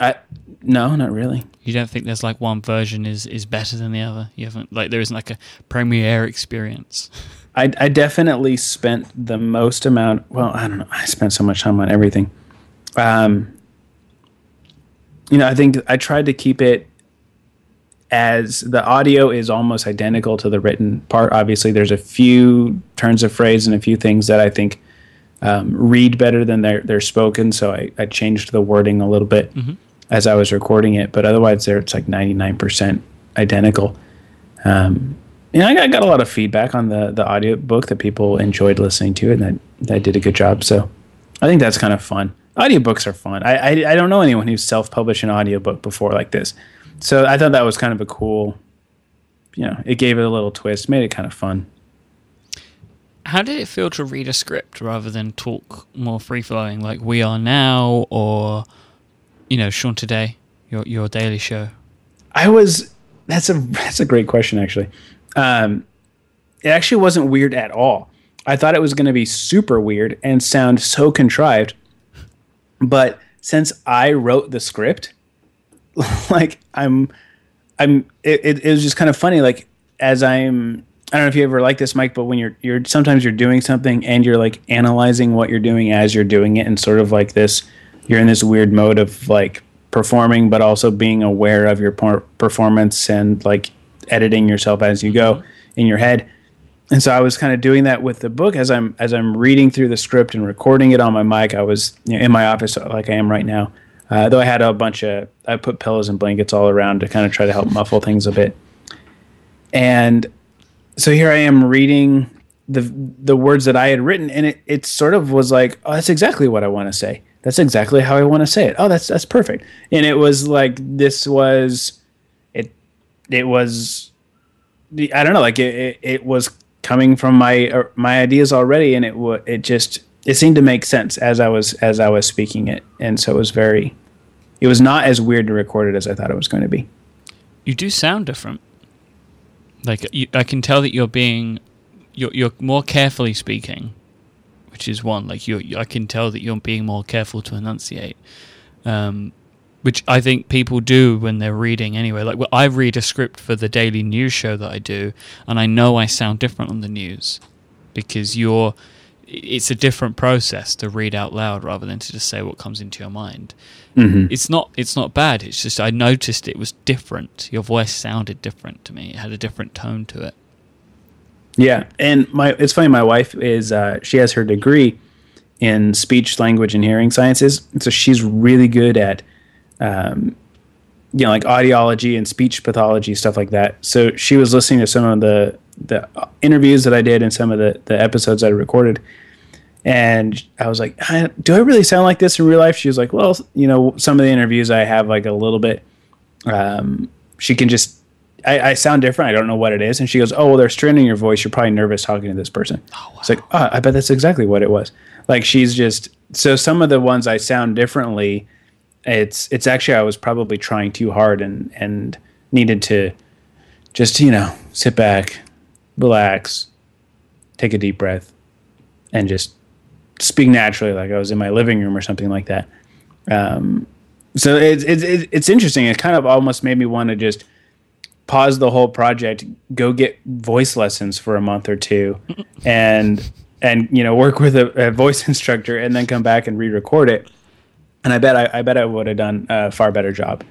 B: I no, not really.
A: You don't think there's like one version is is better than the other? You haven't like there isn't like a premiere experience.
B: I, I definitely spent the most amount. Well, I don't know. I spent so much time on everything. Um, you know, I think I tried to keep it as the audio is almost identical to the written part. Obviously, there's a few turns of phrase and a few things that I think um, read better than they're they're spoken. So I, I changed the wording a little bit mm-hmm. As I was recording it. But otherwise, there it's like 99% identical. Um, know, I got, I got a lot of feedback on the the audio book that people enjoyed listening to and that that did a good job. So I think that's kind of fun. Audiobooks are fun. I, I, I don't know anyone who's self published an audiobook before like this, so I thought that was kind of a cool. You know, it gave it a little twist, made it kind of fun.
A: How did it feel to read a script rather than talk more free flowing like we are now, or you know, Shawn today, your your daily show?
B: I was. That's a that's a great question actually. Um, it actually wasn't weird at all. I thought it was going to be super weird and sound so contrived. But since I wrote the script, like I'm, I'm, it, it, it was just kind of funny. Like as I'm, I don't know if you ever like this, Mike, but when you're, you're sometimes you're doing something and you're like analyzing what you're doing as you're doing it, and sort of like this, you're in this weird mode of like performing, but also being aware of your performance and like editing yourself as you go in your head. And so I was kind of doing that with the book as I'm as I'm reading through the script and recording it on my mic. I was you know, in my office like I am right now. Uh, though I had a bunch of I put pillows and blankets all around to kind of try to help muffle things a bit. And so here I am reading the the words that I had written, and it it sort of was like, oh, that's exactly what I want to say. That's exactly how I want to say it. Oh, that's that's perfect. And it was like this was it it was I don't know, like it, it, it was coming from my uh, my ideas already, and it w- it just it seemed to make sense as I was as I was speaking it, and so it was very, it was not as weird to record it as I thought it was going to be.
A: You do sound different. Like you, I can tell that you're being, you're you're more carefully speaking, which is one. Like you, I can tell that you're being more careful to enunciate. Um, which I think people do when they're reading anyway. Like well, I read a script for the daily news show that I do, and I know I sound different on the news because you're. It's a different process to read out loud rather than to just say what comes into your mind. Mm-hmm. It's not. It's not bad. It's just I noticed it was different. Your voice sounded different to me. It had a different tone to it.
B: Yeah, and my it's funny. My wife is uh, she has her degree in speech, language, and hearing sciences. So she's really good at, um, you know, like audiology and speech pathology stuff like that. So she was listening to some of the the interviews that I did and some of the the episodes I recorded, and I was like, "Do I really sound like this in real life?" She was like, "Well, you know, some of the interviews I have like a little bit." Um, she can just I, I, sound different. I don't know what it is. And she goes, Oh, well, there's strain in your voice. You're probably nervous talking to this person. Oh, wow. It's like, oh, I bet that's exactly what it was. Like she's just so some of the ones I sound differently, it's it's actually I was probably trying too hard and and needed to just, you know, sit back, relax, take a deep breath, and just speak naturally like I was in my living room or something like that. Um, so it's, it's it's interesting. It kind of almost made me want to just pause the whole project, go get voice lessons for a month or two, and and you know work with a, a voice instructor, and then come back and re-record it. And I bet I, I bet I would have done a far better job.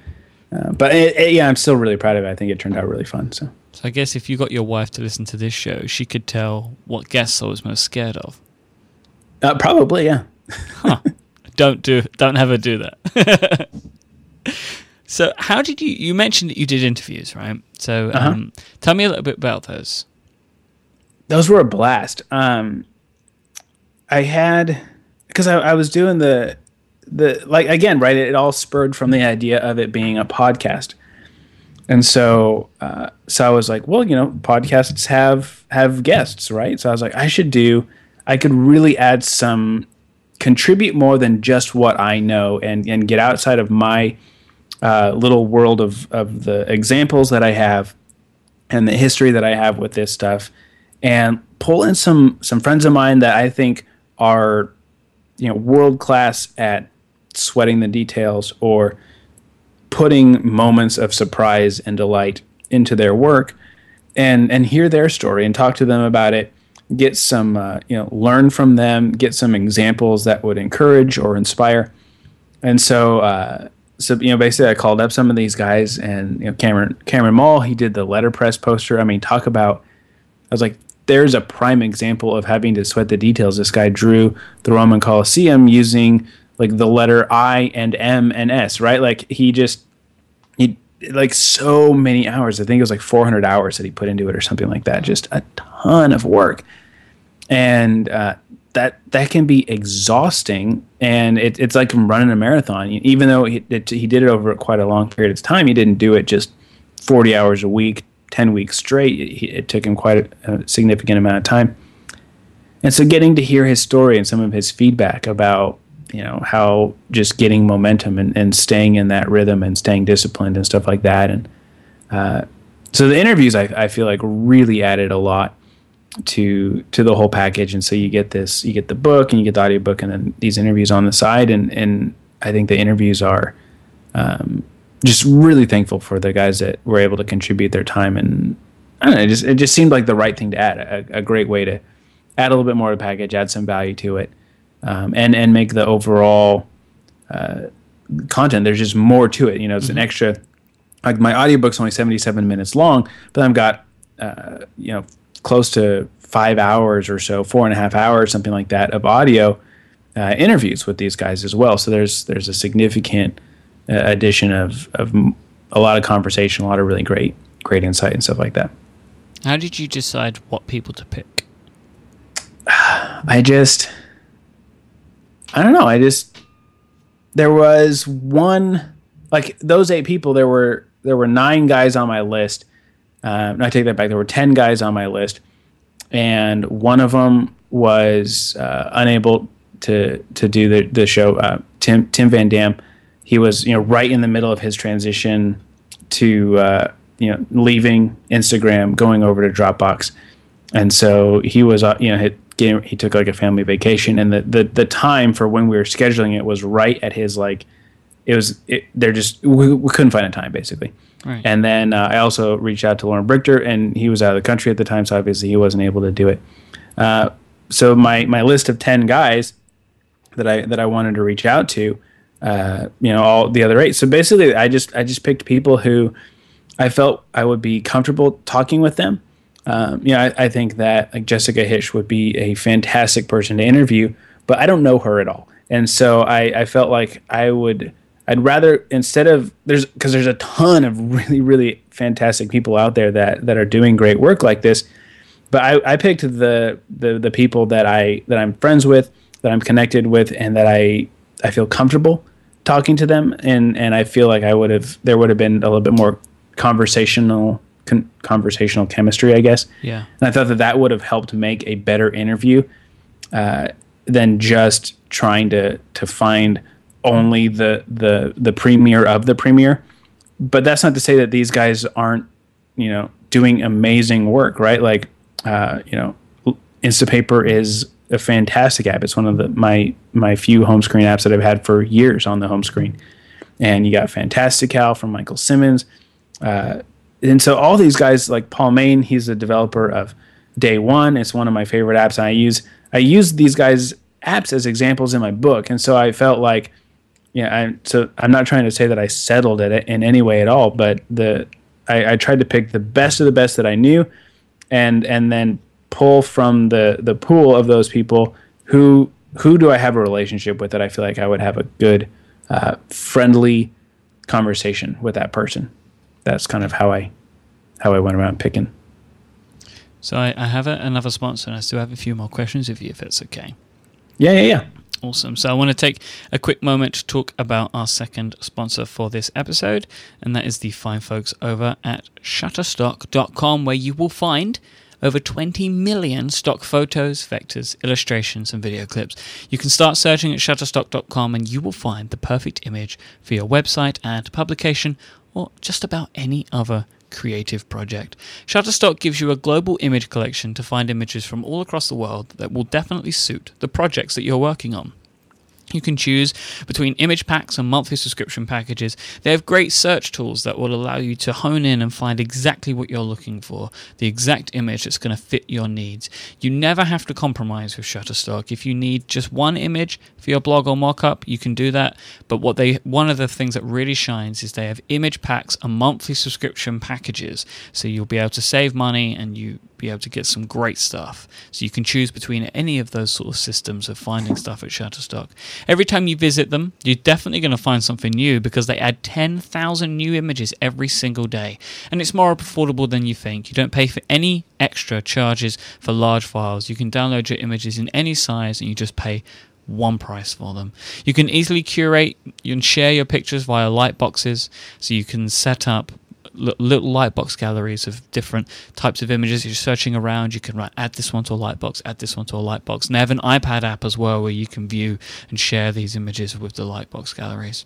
B: Uh, but it, it, yeah, I'm still really proud of it. I think it turned out really fun. So.
A: So I guess if you got your wife to listen to this show, she could tell what guests I was most scared of.
B: Uh, probably, yeah.
A: huh. Don't do. Don't have her do that. So, how did you? You mentioned that you did interviews, right? So, uh-huh. um, tell me a little bit about those.
B: Those were a blast. Um, I had because I, I, was doing the the like again, right? It, it, all spurred from the idea of it being a podcast, and so uh, so I was like, well, you know, podcasts have have guests, right? So I was like, I should do. I could really add some, contribute more than just what I know, and and get outside of my uh, little world of of the examples that I have and the history that I have with this stuff, and pull in some some friends of mine that I think are you know world class at sweating the details or putting moments of surprise and delight into their work and and hear their story and talk to them about it get some uh, you know learn from them get some examples that would encourage or inspire. And so uh, so you know basically I called up some of these guys and you know Cameron Cameron Moll he did the letterpress poster. I mean talk about I was like there's a prime example of having to sweat the details. This guy drew the Roman Colosseum using like the letter I and M and S right? Like he just he like so many hours. I think it was like 400 hours that he put into it or something like that. Just a ton of work. And uh, that that can be exhausting. And it, it's like him running a marathon. Even though he, it, he did it over quite a long period of time he didn't do it just 40 hours a week 10 weeks straight. It, it took him quite a, a, significant amount of time. And so getting to hear his story and some of his feedback about you know how just getting momentum and, and staying in that rhythm and staying disciplined and stuff like that. And uh, so the interviews I, I feel like really added a lot to to the whole package. And so you get this you get the book and you get the audiobook and then these interviews on the side. And and i think the interviews are um, just really thankful for the guys that were able to contribute their time. And i don't know it just it just seemed like the right thing to add a, a great way to add a little bit more to the package add some value to it um, and and make the overall uh, content there's just more to it. You know it's mm-hmm. an extra like my audiobook's only 77 minutes long but i've got uh, you know close to five hours or so, four and a half hours, something like that, of audio uh, interviews with these guys as well. So there's there's a significant uh, addition of of a lot of conversation, a lot of really great great insight and stuff like that.
A: How did you decide what people to pick?
B: I just I don't know. I just there was one like those eight people. There were there were nine guys on my list uh, no, I take that back. There were 10 guys on my list, and one of them was uh, unable to to do the, the show. Uh, Tim Tim Van Damme, he was you know right in the middle of his transition to uh, you know leaving Instagram, going over to Dropbox, and so he was uh, you know he, he took like a family vacation, and the, the the time for when we were scheduling it was right at his like it was it, they're just we, we couldn't find a time basically. Right. And then uh, I also reached out to Loren Brichter, and he was out of the country at the time, so obviously he wasn't able to do it. Uh, so my my list of ten guys that I that I wanted to reach out to, uh, you know, all the other eight. So basically, I just I just picked people who I felt I would be comfortable talking with them. Um, you know, I, I think that like Jessica Hische would be a fantastic person to interview, but I don't know her at all, and so I, I felt like I would. I'd rather instead of there's because there's a ton of really really fantastic people out there that that are doing great work like this, but I, I picked the, the the people that I that I'm friends with, that I'm connected with, and that I I feel comfortable talking to them, and and I feel like I would have there would have been a little bit more conversational con- conversational chemistry, I guess.
A: Yeah.
B: And I thought that that would have helped make a better interview uh, than just trying to to find only the the the premier of the premier. But that's not to say that these guys aren't, you know, doing amazing work, right? Like, uh, you know, Instapaper is a fantastic app. It's one of the my my few home screen apps that I've had for years on the home screen. And you got Fantastical from Michael Simmons. Uh, and so all these guys like Paul Mayne, he's a developer of Day One. It's one of my favorite apps. And I use I use these guys apps as examples in my book. And so I felt like yeah, I, so I'm not trying to say that I settled it in any way at all, but the I, I tried to pick the best of the best that I knew, and and then pull from the the pool of those people who who do I have a relationship with that I feel like I would have a good uh, friendly conversation with that person. That's kind of how I how I went around picking.
A: So I, I have a, another sponsor, and I still have a few more questions if you, if it's okay.
B: Yeah, yeah, yeah.
A: Awesome. So I want to take a quick moment to talk about our second sponsor for this episode, and that is the fine folks over at Shutterstock.com, where you will find over 20 million stock photos, vectors, illustrations, and video clips. You can start searching at Shutterstock.com and you will find the perfect image for your website and publication or just about any other creative project. Shutterstock gives you a global image collection to find images from all across the world that will definitely suit the projects that you're working on. You can choose between image packs and monthly subscription packages. They have great search tools that will allow you to hone in and find exactly what you're looking for, the exact image that's going to fit your needs. You never have to compromise with Shutterstock. If you need just one image for your blog or mockup, you can do that. But what they one of the things that really shines is they have image packs and monthly subscription packages. So you'll be able to save money and you be able to get some great stuff. So you can choose between any of those sort of systems of finding stuff at Shutterstock. Every time you visit them, you're definitely going to find something new because they add 10,000 new images every single day. And it's more affordable than you think. You don't pay for any extra charges for large files. You can download your images in any size and you just pay one price for them. You can easily curate and share your pictures via lightboxes, so you can set up little lightbox galleries of different types of images. You're searching around, you can add this one to a lightbox, add this one to a lightbox. And they have an iPad app as well where you can view and share these images with the lightbox galleries.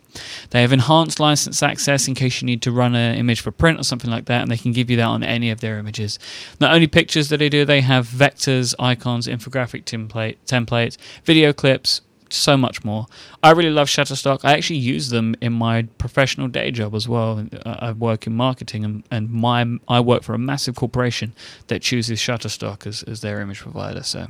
A: They have enhanced license access in case you need to run an image for print or something like that, and they can give you that on any of their images. Not only pictures that they do, they have vectors, icons, infographic template, templates, video clips, so much more. I really love Shutterstock. I actually use them in my professional day job as well. I work in marketing, and, and my I work for a massive corporation that chooses Shutterstock as, as their image provider. So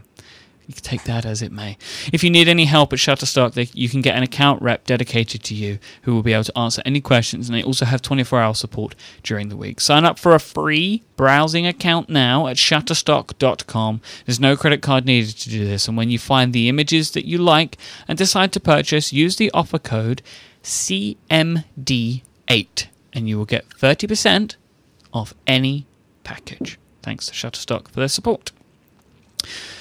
A: you can take that as it may. If you need any help at Shutterstock, you can get an account rep dedicated to you who will be able to answer any questions, and they also have 24 hour support during the week. Sign up for a free browsing account now at Shutterstock.com. There's no credit card needed to do this, and when you find the images that you like and decide to purchase, use the offer code CMD8 and you will get 30% off any package. Thanks to Shutterstock for their support.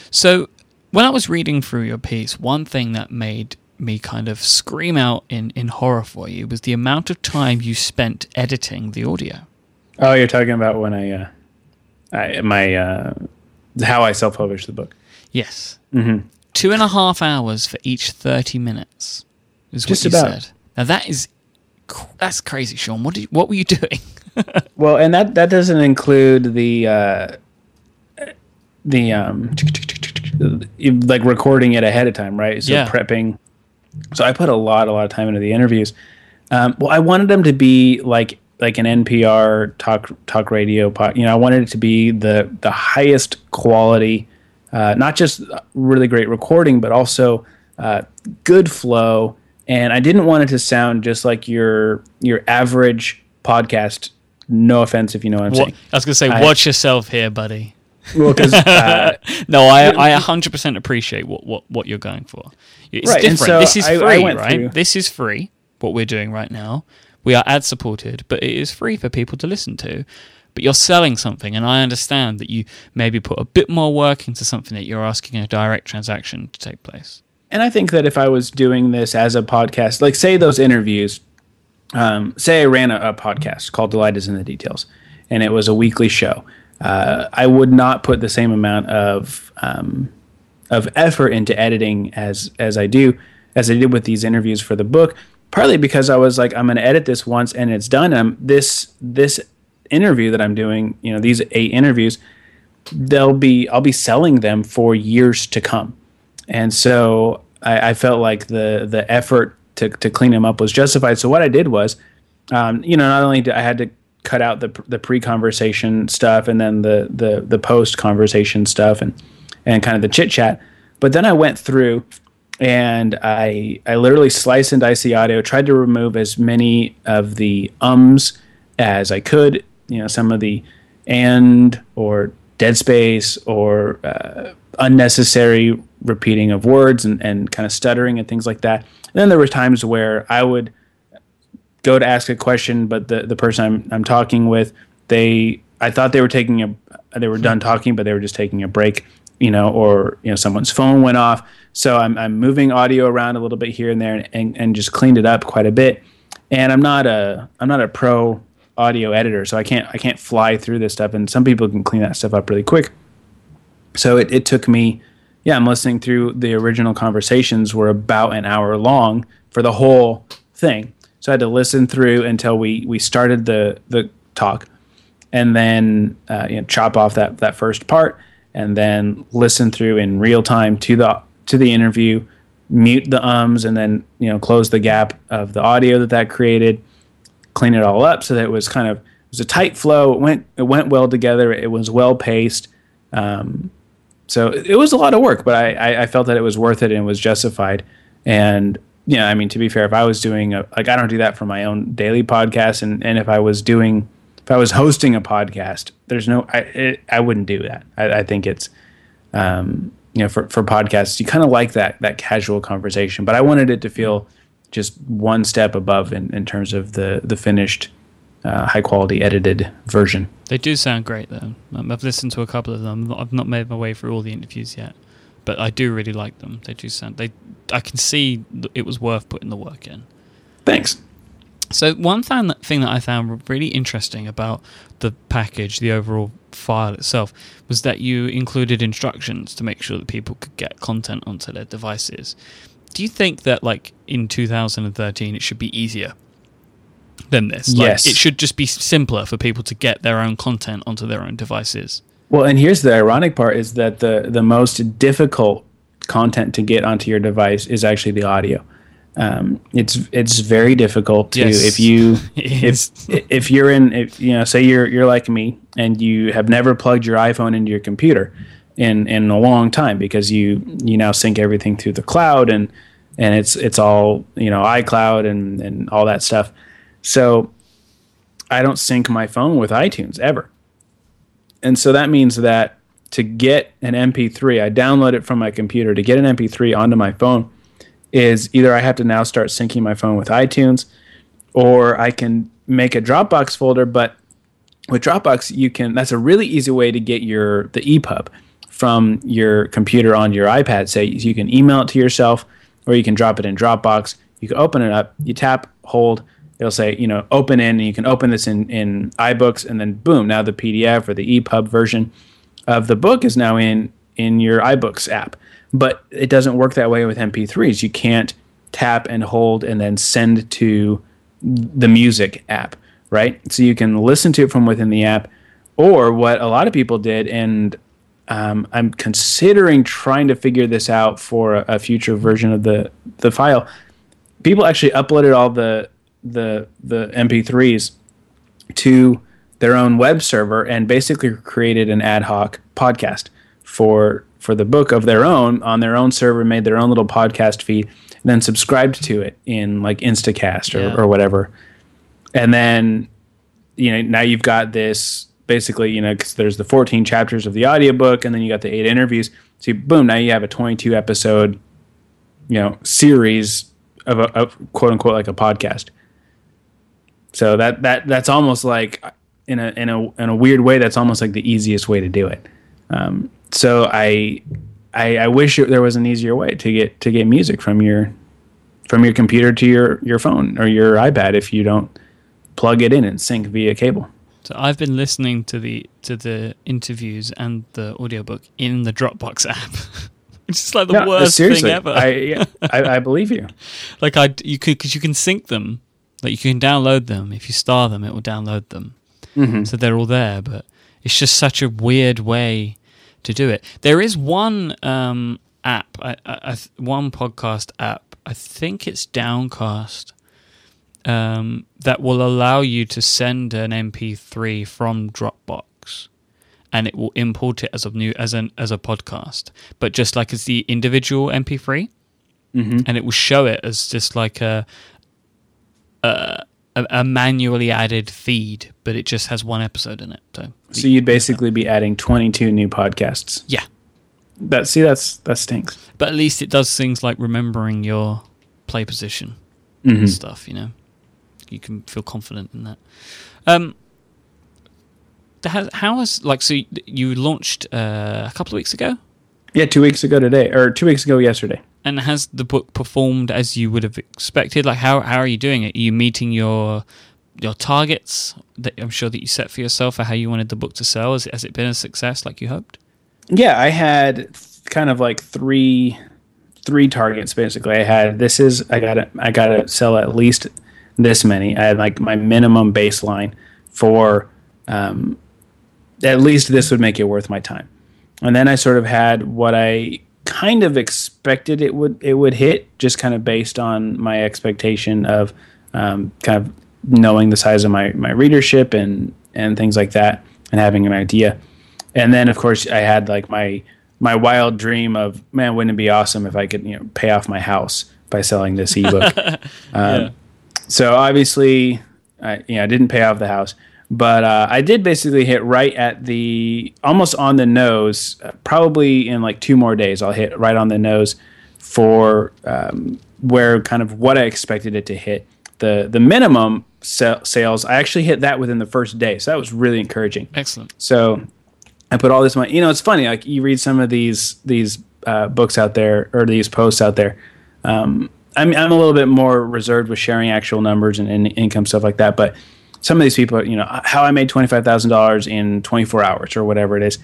A: So, when I was reading through your piece, one thing that made me kind of scream out in, in horror for you was the amount of time you spent editing the audio.
B: Oh, you're talking about when I, uh, I my uh, how I self published the book.
A: Yes,
B: mm-hmm.
A: two and a half hours for each thirty minutes is what you
B: about.
A: said. Now that is that's crazy, Shawn. What did what were you doing?
B: well, and that that doesn't include the uh, the um like recording it ahead of time, right? So
A: Yeah.
B: prepping. So I put a lot, a lot of time into the interviews. Um, well, I wanted them to be like like an NPR talk talk radio. pod- You know, I wanted it to be the the highest quality, uh, not just really great recording, but also uh, good flow. And I didn't want it to sound just like your your average podcast. No offense if you know what I'm
A: What,
B: saying.
A: I was going to say,
B: I-
A: watch yourself here, buddy.
B: Well, because uh,
A: no, I I 100% appreciate what, what, what you're going for. It's
B: Right,
A: different.
B: so
A: this is
B: I- I
A: free,
B: went
A: right?
B: through-
A: This is free. What we're doing right now, we are ad supported, but it is free for people to listen to. But you're selling something, and I understand that you maybe put a bit more work into something that you're asking a direct transaction to take place.
B: and I think that if I was doing this as a podcast, like say those interviews, um, say I ran a, a podcast called "Delight is in the Details," and it was a weekly show, uh, I would not put the same amount of um, of effort into editing as as I do as I did with these interviews for the book. Partly because I was like, I'm going to edit this once and it's done. And I'm, this this interview that I'm doing, you know, these eight interviews, they'll be I'll be selling them for years to come. And so I, I felt like the the effort to, to clean them up was justified. So what I did was, um, you know, not only did I had to cut out the the pre conversation stuff and then the the the post conversation stuff and and kind of the chit chat, but then I went through and I I literally sliced and diced the audio, tried to remove as many of the ums as I could, you know, some of the and or dead space or uh, unnecessary repeating of words and, and kind of stuttering and things like that. And then there were times where I would go to ask a question, but the, the person I'm, I'm talking with, they I thought they were taking a they were done talking, but they were just taking a break, you know, or you know someone's phone went off. So I'm I'm moving audio around a little bit here and there and, and, and just cleaned it up quite a bit. And I'm not a I'm not a pro audio editor, so I can't I can't fly through this stuff. And some people can clean that stuff up really quick. So it, it took me, yeah, I'm listening through the original conversations were about an hour long for the whole thing. So I had to listen through until we we started the the talk, and then uh, you know, chop off that that first part, and then listen through in real time to the to the interview, mute the ums, and then you know close the gap of the audio that that created, clean it all up so that it was kind of it was a tight flow. It went it went well together. It was well paced. Um, so it was a lot of work, but I, I, felt that it was worth it and it was justified. And yeah, I mean, to be fair, if I was doing a, like I don't do that for my own daily podcast, and and if I was doing if I was hosting a podcast, there's no I it, I wouldn't do that. I, I think it's um, you know for for podcasts you kind of like that that casual conversation, but I wanted it to feel just one step above in, in terms of the the finished uh, high quality edited version.
A: They do sound great, though. Um, I've listened to a couple of them. I've not made my way through all the interviews yet, but I do really like them. They do sound. They. I can see it was worth putting the work in.
B: Thanks.
A: So one thing that, thing that I found really interesting about the package, the overall file itself, was that you included instructions to make sure that people could get content onto their devices. Do you think that, like in 2013, it should be easier than this? Like,
B: Yes.
A: it should just be simpler for people to get their own content onto their own devices.
B: Well, and here's the ironic part: is that the the most difficult content to get onto your device is actually the audio. Um, it's it's very difficult to
A: Yes.
B: if you if if you're in if you know say you're you're like me and you have never plugged your iPhone into your computer in in a long time because you you now sync everything through the cloud and and it's it's all you know iCloud and and all that stuff. So I don't sync my phone with iTunes ever. And so that means that to get an MP3, I download it from my computer. To get an MP3 onto my phone is either I have to now start syncing my phone with iTunes or I can make a Dropbox folder, but with Dropbox you can that's a really easy way to get your the EPUB from your computer onto your iPad. Say you can email it to yourself or you can drop it in Dropbox. You can open it up, you tap, hold, it'll say, you know, open in, and you can open this in, in iBooks, and then boom, now the PDF or the EPUB version of the book is now in in your iBooks app. But it doesn't work that way with MP3s. You can't tap and hold and then send to the music app, right? So you can listen to it from within the app, or what a lot of people did, and um, I'm considering trying to figure this out for a, a future version of the the file. People actually uploaded all the the the MP3s to their own web server and basically created an ad hoc podcast for for the book of their own on their own server, made their own little podcast feed, and then subscribed to it in like Instacast or,
A: Yeah.
B: or whatever. And then you know now you've got this basically, you know, because there's the 14 chapters of the audiobook and then you got the eight interviews. So, you, boom, now you have a 22 episode, you know, series of a of quote unquote like a podcast. So that that that's almost like in a in a in a weird way that's almost like the easiest way to do it. Um, so I, I I wish there was an easier way to get to get music from your from your computer to your your phone or your iPad if you don't plug it in and sync via cable.
A: So I've been listening to the to the interviews and the audiobook in the Dropbox app. It's is like the
B: No,
A: worst thing ever.
B: I, yeah, I I believe you.
A: like I you could because you can sync them. Like you can download them. If you star them, it will download them.
B: Mm-hmm.
A: So they're all there. But it's just such a weird way to do it. There is one um, app, I, I, I, one podcast app. I think it's Downcast. Um, that will allow you to send an MP3 from Dropbox, and it will import it as a new as an as a podcast, but just like as the individual MP3
B: Mm-hmm.
A: and it will show it as just like a, a a a manually added feed, but it just has one episode in it. So,
B: So you'd basically be adding 22 new podcasts.
A: yeah,
B: That see that's that stinks.
A: but at least it does things like remembering your play position
B: Mhm.
A: and stuff. You know, you can feel confident in that. Um, how has like so you launched uh, a couple of weeks ago,
B: Yeah, two weeks ago today, or two weeks ago yesterday.
A: And has the book performed as you would have expected? Like how how are you doing it? Are you meeting your your targets that I'm sure that you set for yourself for how you wanted the book to sell? Has, has it been a success like you hoped?
B: Yeah, I had kind of like three three targets basically. I had this is I got to I got to sell at least this many. I had like my minimum baseline for um, at least this would make it worth my time. And then I sort of had what I kind of expected it would it would hit, just kind of based on my expectation of um, kind of knowing the size of my my readership and and things like that, and having an idea. And then of course I had like my my wild dream of man, wouldn't it be awesome if I could you know pay off my house by selling this ebook? um, So obviously, I you know I didn't pay off the house, but uh, I did basically hit right at the almost on the nose. Uh, probably in like two more days, I'll hit right on the nose for um, where kind of what I expected it to hit. The the minimum sa- sales, I actually hit that within the first day, so that was really encouraging.
A: Excellent.
B: So I put all this money. You know, it's funny. Like you read some of these these uh, books out there or these posts out there. Um, I'm I'm a little bit more reserved with sharing actual numbers and, and income stuff like that. But some of these people, are, you know, how I made twenty five thousand dollars in twenty four hours or whatever it is,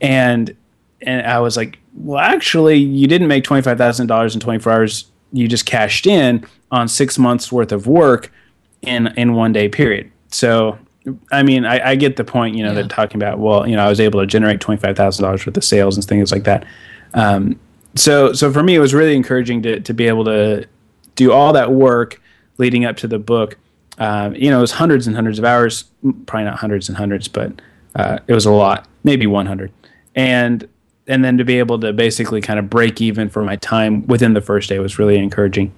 B: and and I was like, well, actually, you didn't make twenty five thousand dollars in twenty four hours. You just cashed in on six months worth of work in in one day period. So I mean, I, I get the point. You know,
A: Yeah.
B: they're talking about. Well, you know, I was able to generate twenty five thousand dollars worth of sales and things like that. Um, so, so for me, it was really encouraging to to be able to do all that work leading up to the book. Um, you know, it was hundreds and hundreds of hours. Probably not hundreds and hundreds, but uh, it was a lot. Maybe one hundred, and and then to be able to basically kind of break even for my time within the first day was really encouraging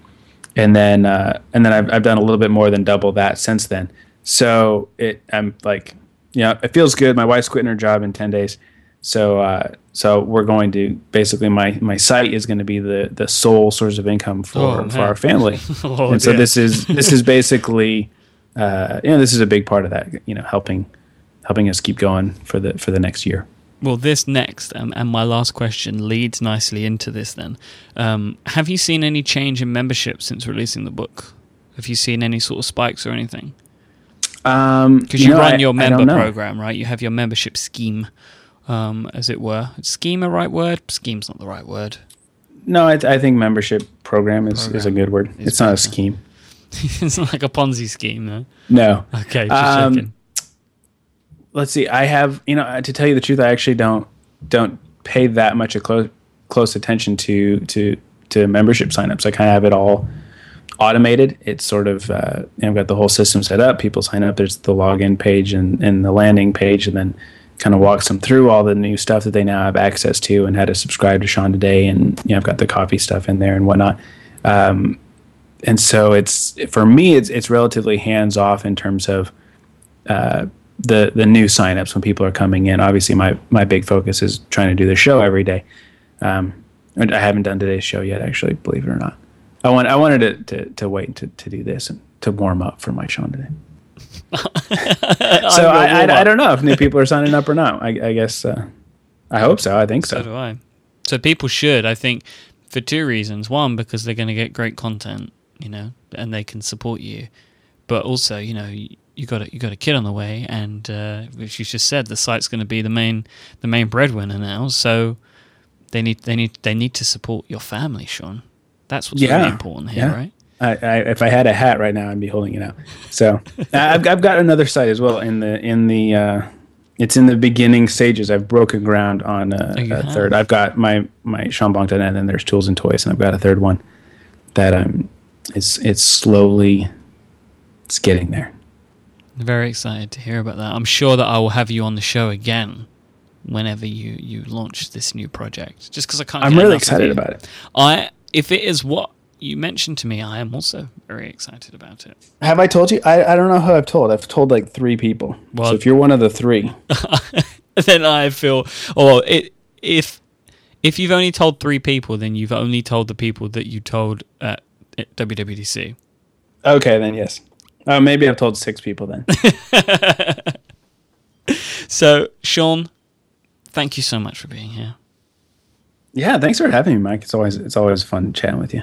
B: and then uh, and then I've, I've done a little bit more than double that since then. So it I'm like, you know, it feels good. My wife's quitting her job in ten days, so uh, so we're going to basically my my site is going to be the the sole source of income for
A: Oh,
B: for our family,
A: Oh,
B: and so this is this is basically, uh, you know, this is a big part of that. You know, helping helping us keep going for the for the next year.
A: Well, this next, um, and my last question leads nicely into this then. Um, have you seen any change in membership since releasing the book? Have you seen any sort of spikes or anything?
B: Um,
A: Because you,
B: know,
A: run
B: I-
A: your member program, right? You have your membership scheme, um, as it were. Is scheme a right word? Scheme's not the right word.
B: No, I, I think membership program is, is a good word. It's not a scheme.
A: it's not like a Ponzi scheme, though.
B: No.
A: Okay, just
B: Um, let's see i have you know to tell you the truth i actually don't don't pay that much a close close attention to to to membership signups i kind of have it all automated it's sort of uh, you know, i've got the whole system set up people sign up there's the login page and, and the landing page and then kind of walks them through all the new stuff that they now have access to and how to subscribe to shawn today and you know i've got the coffee stuff in there and whatnot um, and so it's for me it's it's relatively hands off in terms of uh, the the new signups when people are coming in. Obviously, my my big focus is trying to do the show every day. Um, I haven't done today's show yet, actually, believe it or not. I want I wanted to to, to wait to, to do this and to warm up for my show today. so I, I, I, don't know if new people are signing up or not. I, I guess uh, I hope so. I think so.
A: So do I. So people should. I think for two reasons. One, because they're going to get great content, you know, and they can support you. But also, you know, you got a, you got a kid on the way, and uh, which you just said, the site's going to be the main the main breadwinner now. So they need they need they need to support your family, Shawn. That's what's yeah. really important here, yeah. right?
B: I, I, if I had a hat right now, I'd be holding it out. So I've, I've got another site as well in the in the uh, it's in the beginning stages. I've broken ground on a, oh, a third. I've got my my ShawnBlanc.net, and then there's tools and toys, and I've got a third one that I'm. It's it's slowly, it's getting there.
A: Very excited to hear about that. I'm sure that I will have you on the show again whenever you you launch this new project. Just because I can't.
B: I'm really excited about it.
A: I if it is what you mentioned to me, I am also very excited about it.
B: Have I told you? I, I don't know who I've told. I've told like three people. Well, so if you're one of the three,
A: then I feel. Or it, if if you've only told three people, then you've only told the people that you told at, at WWDC.
B: Okay, then yes. Oh, maybe I've told six people then.
A: so, Shawn, thank you so much for being here.
B: Yeah, thanks for having me, Mike. It's always it's always fun chatting with you.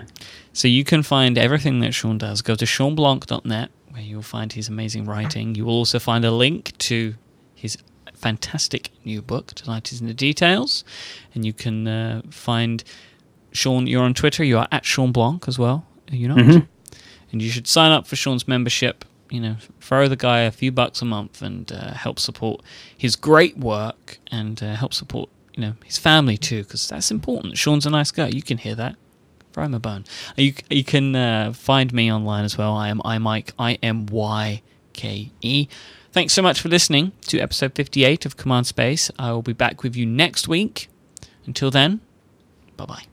A: So you can find everything that Shawn does. Go to shawnblanc.net where you'll find his amazing writing. You will also find a link to his fantastic new book, Delight is in the Details. And you can uh, find Shawn, you're on Twitter, you are at Shawn Blanc as well, are you not? Mm-hmm. And you should sign up for Shawn's membership. You know, throw the guy a few bucks a month and uh, help support his great work and uh, help support, you know, his family too, because that's important. Shawn's a nice guy. You can hear that. A bone. You you can uh, find me online as well. I am imyke. I M Y K E. Thanks so much for listening to episode 58 of Command Space. I will be back with you next week. Until then, bye bye.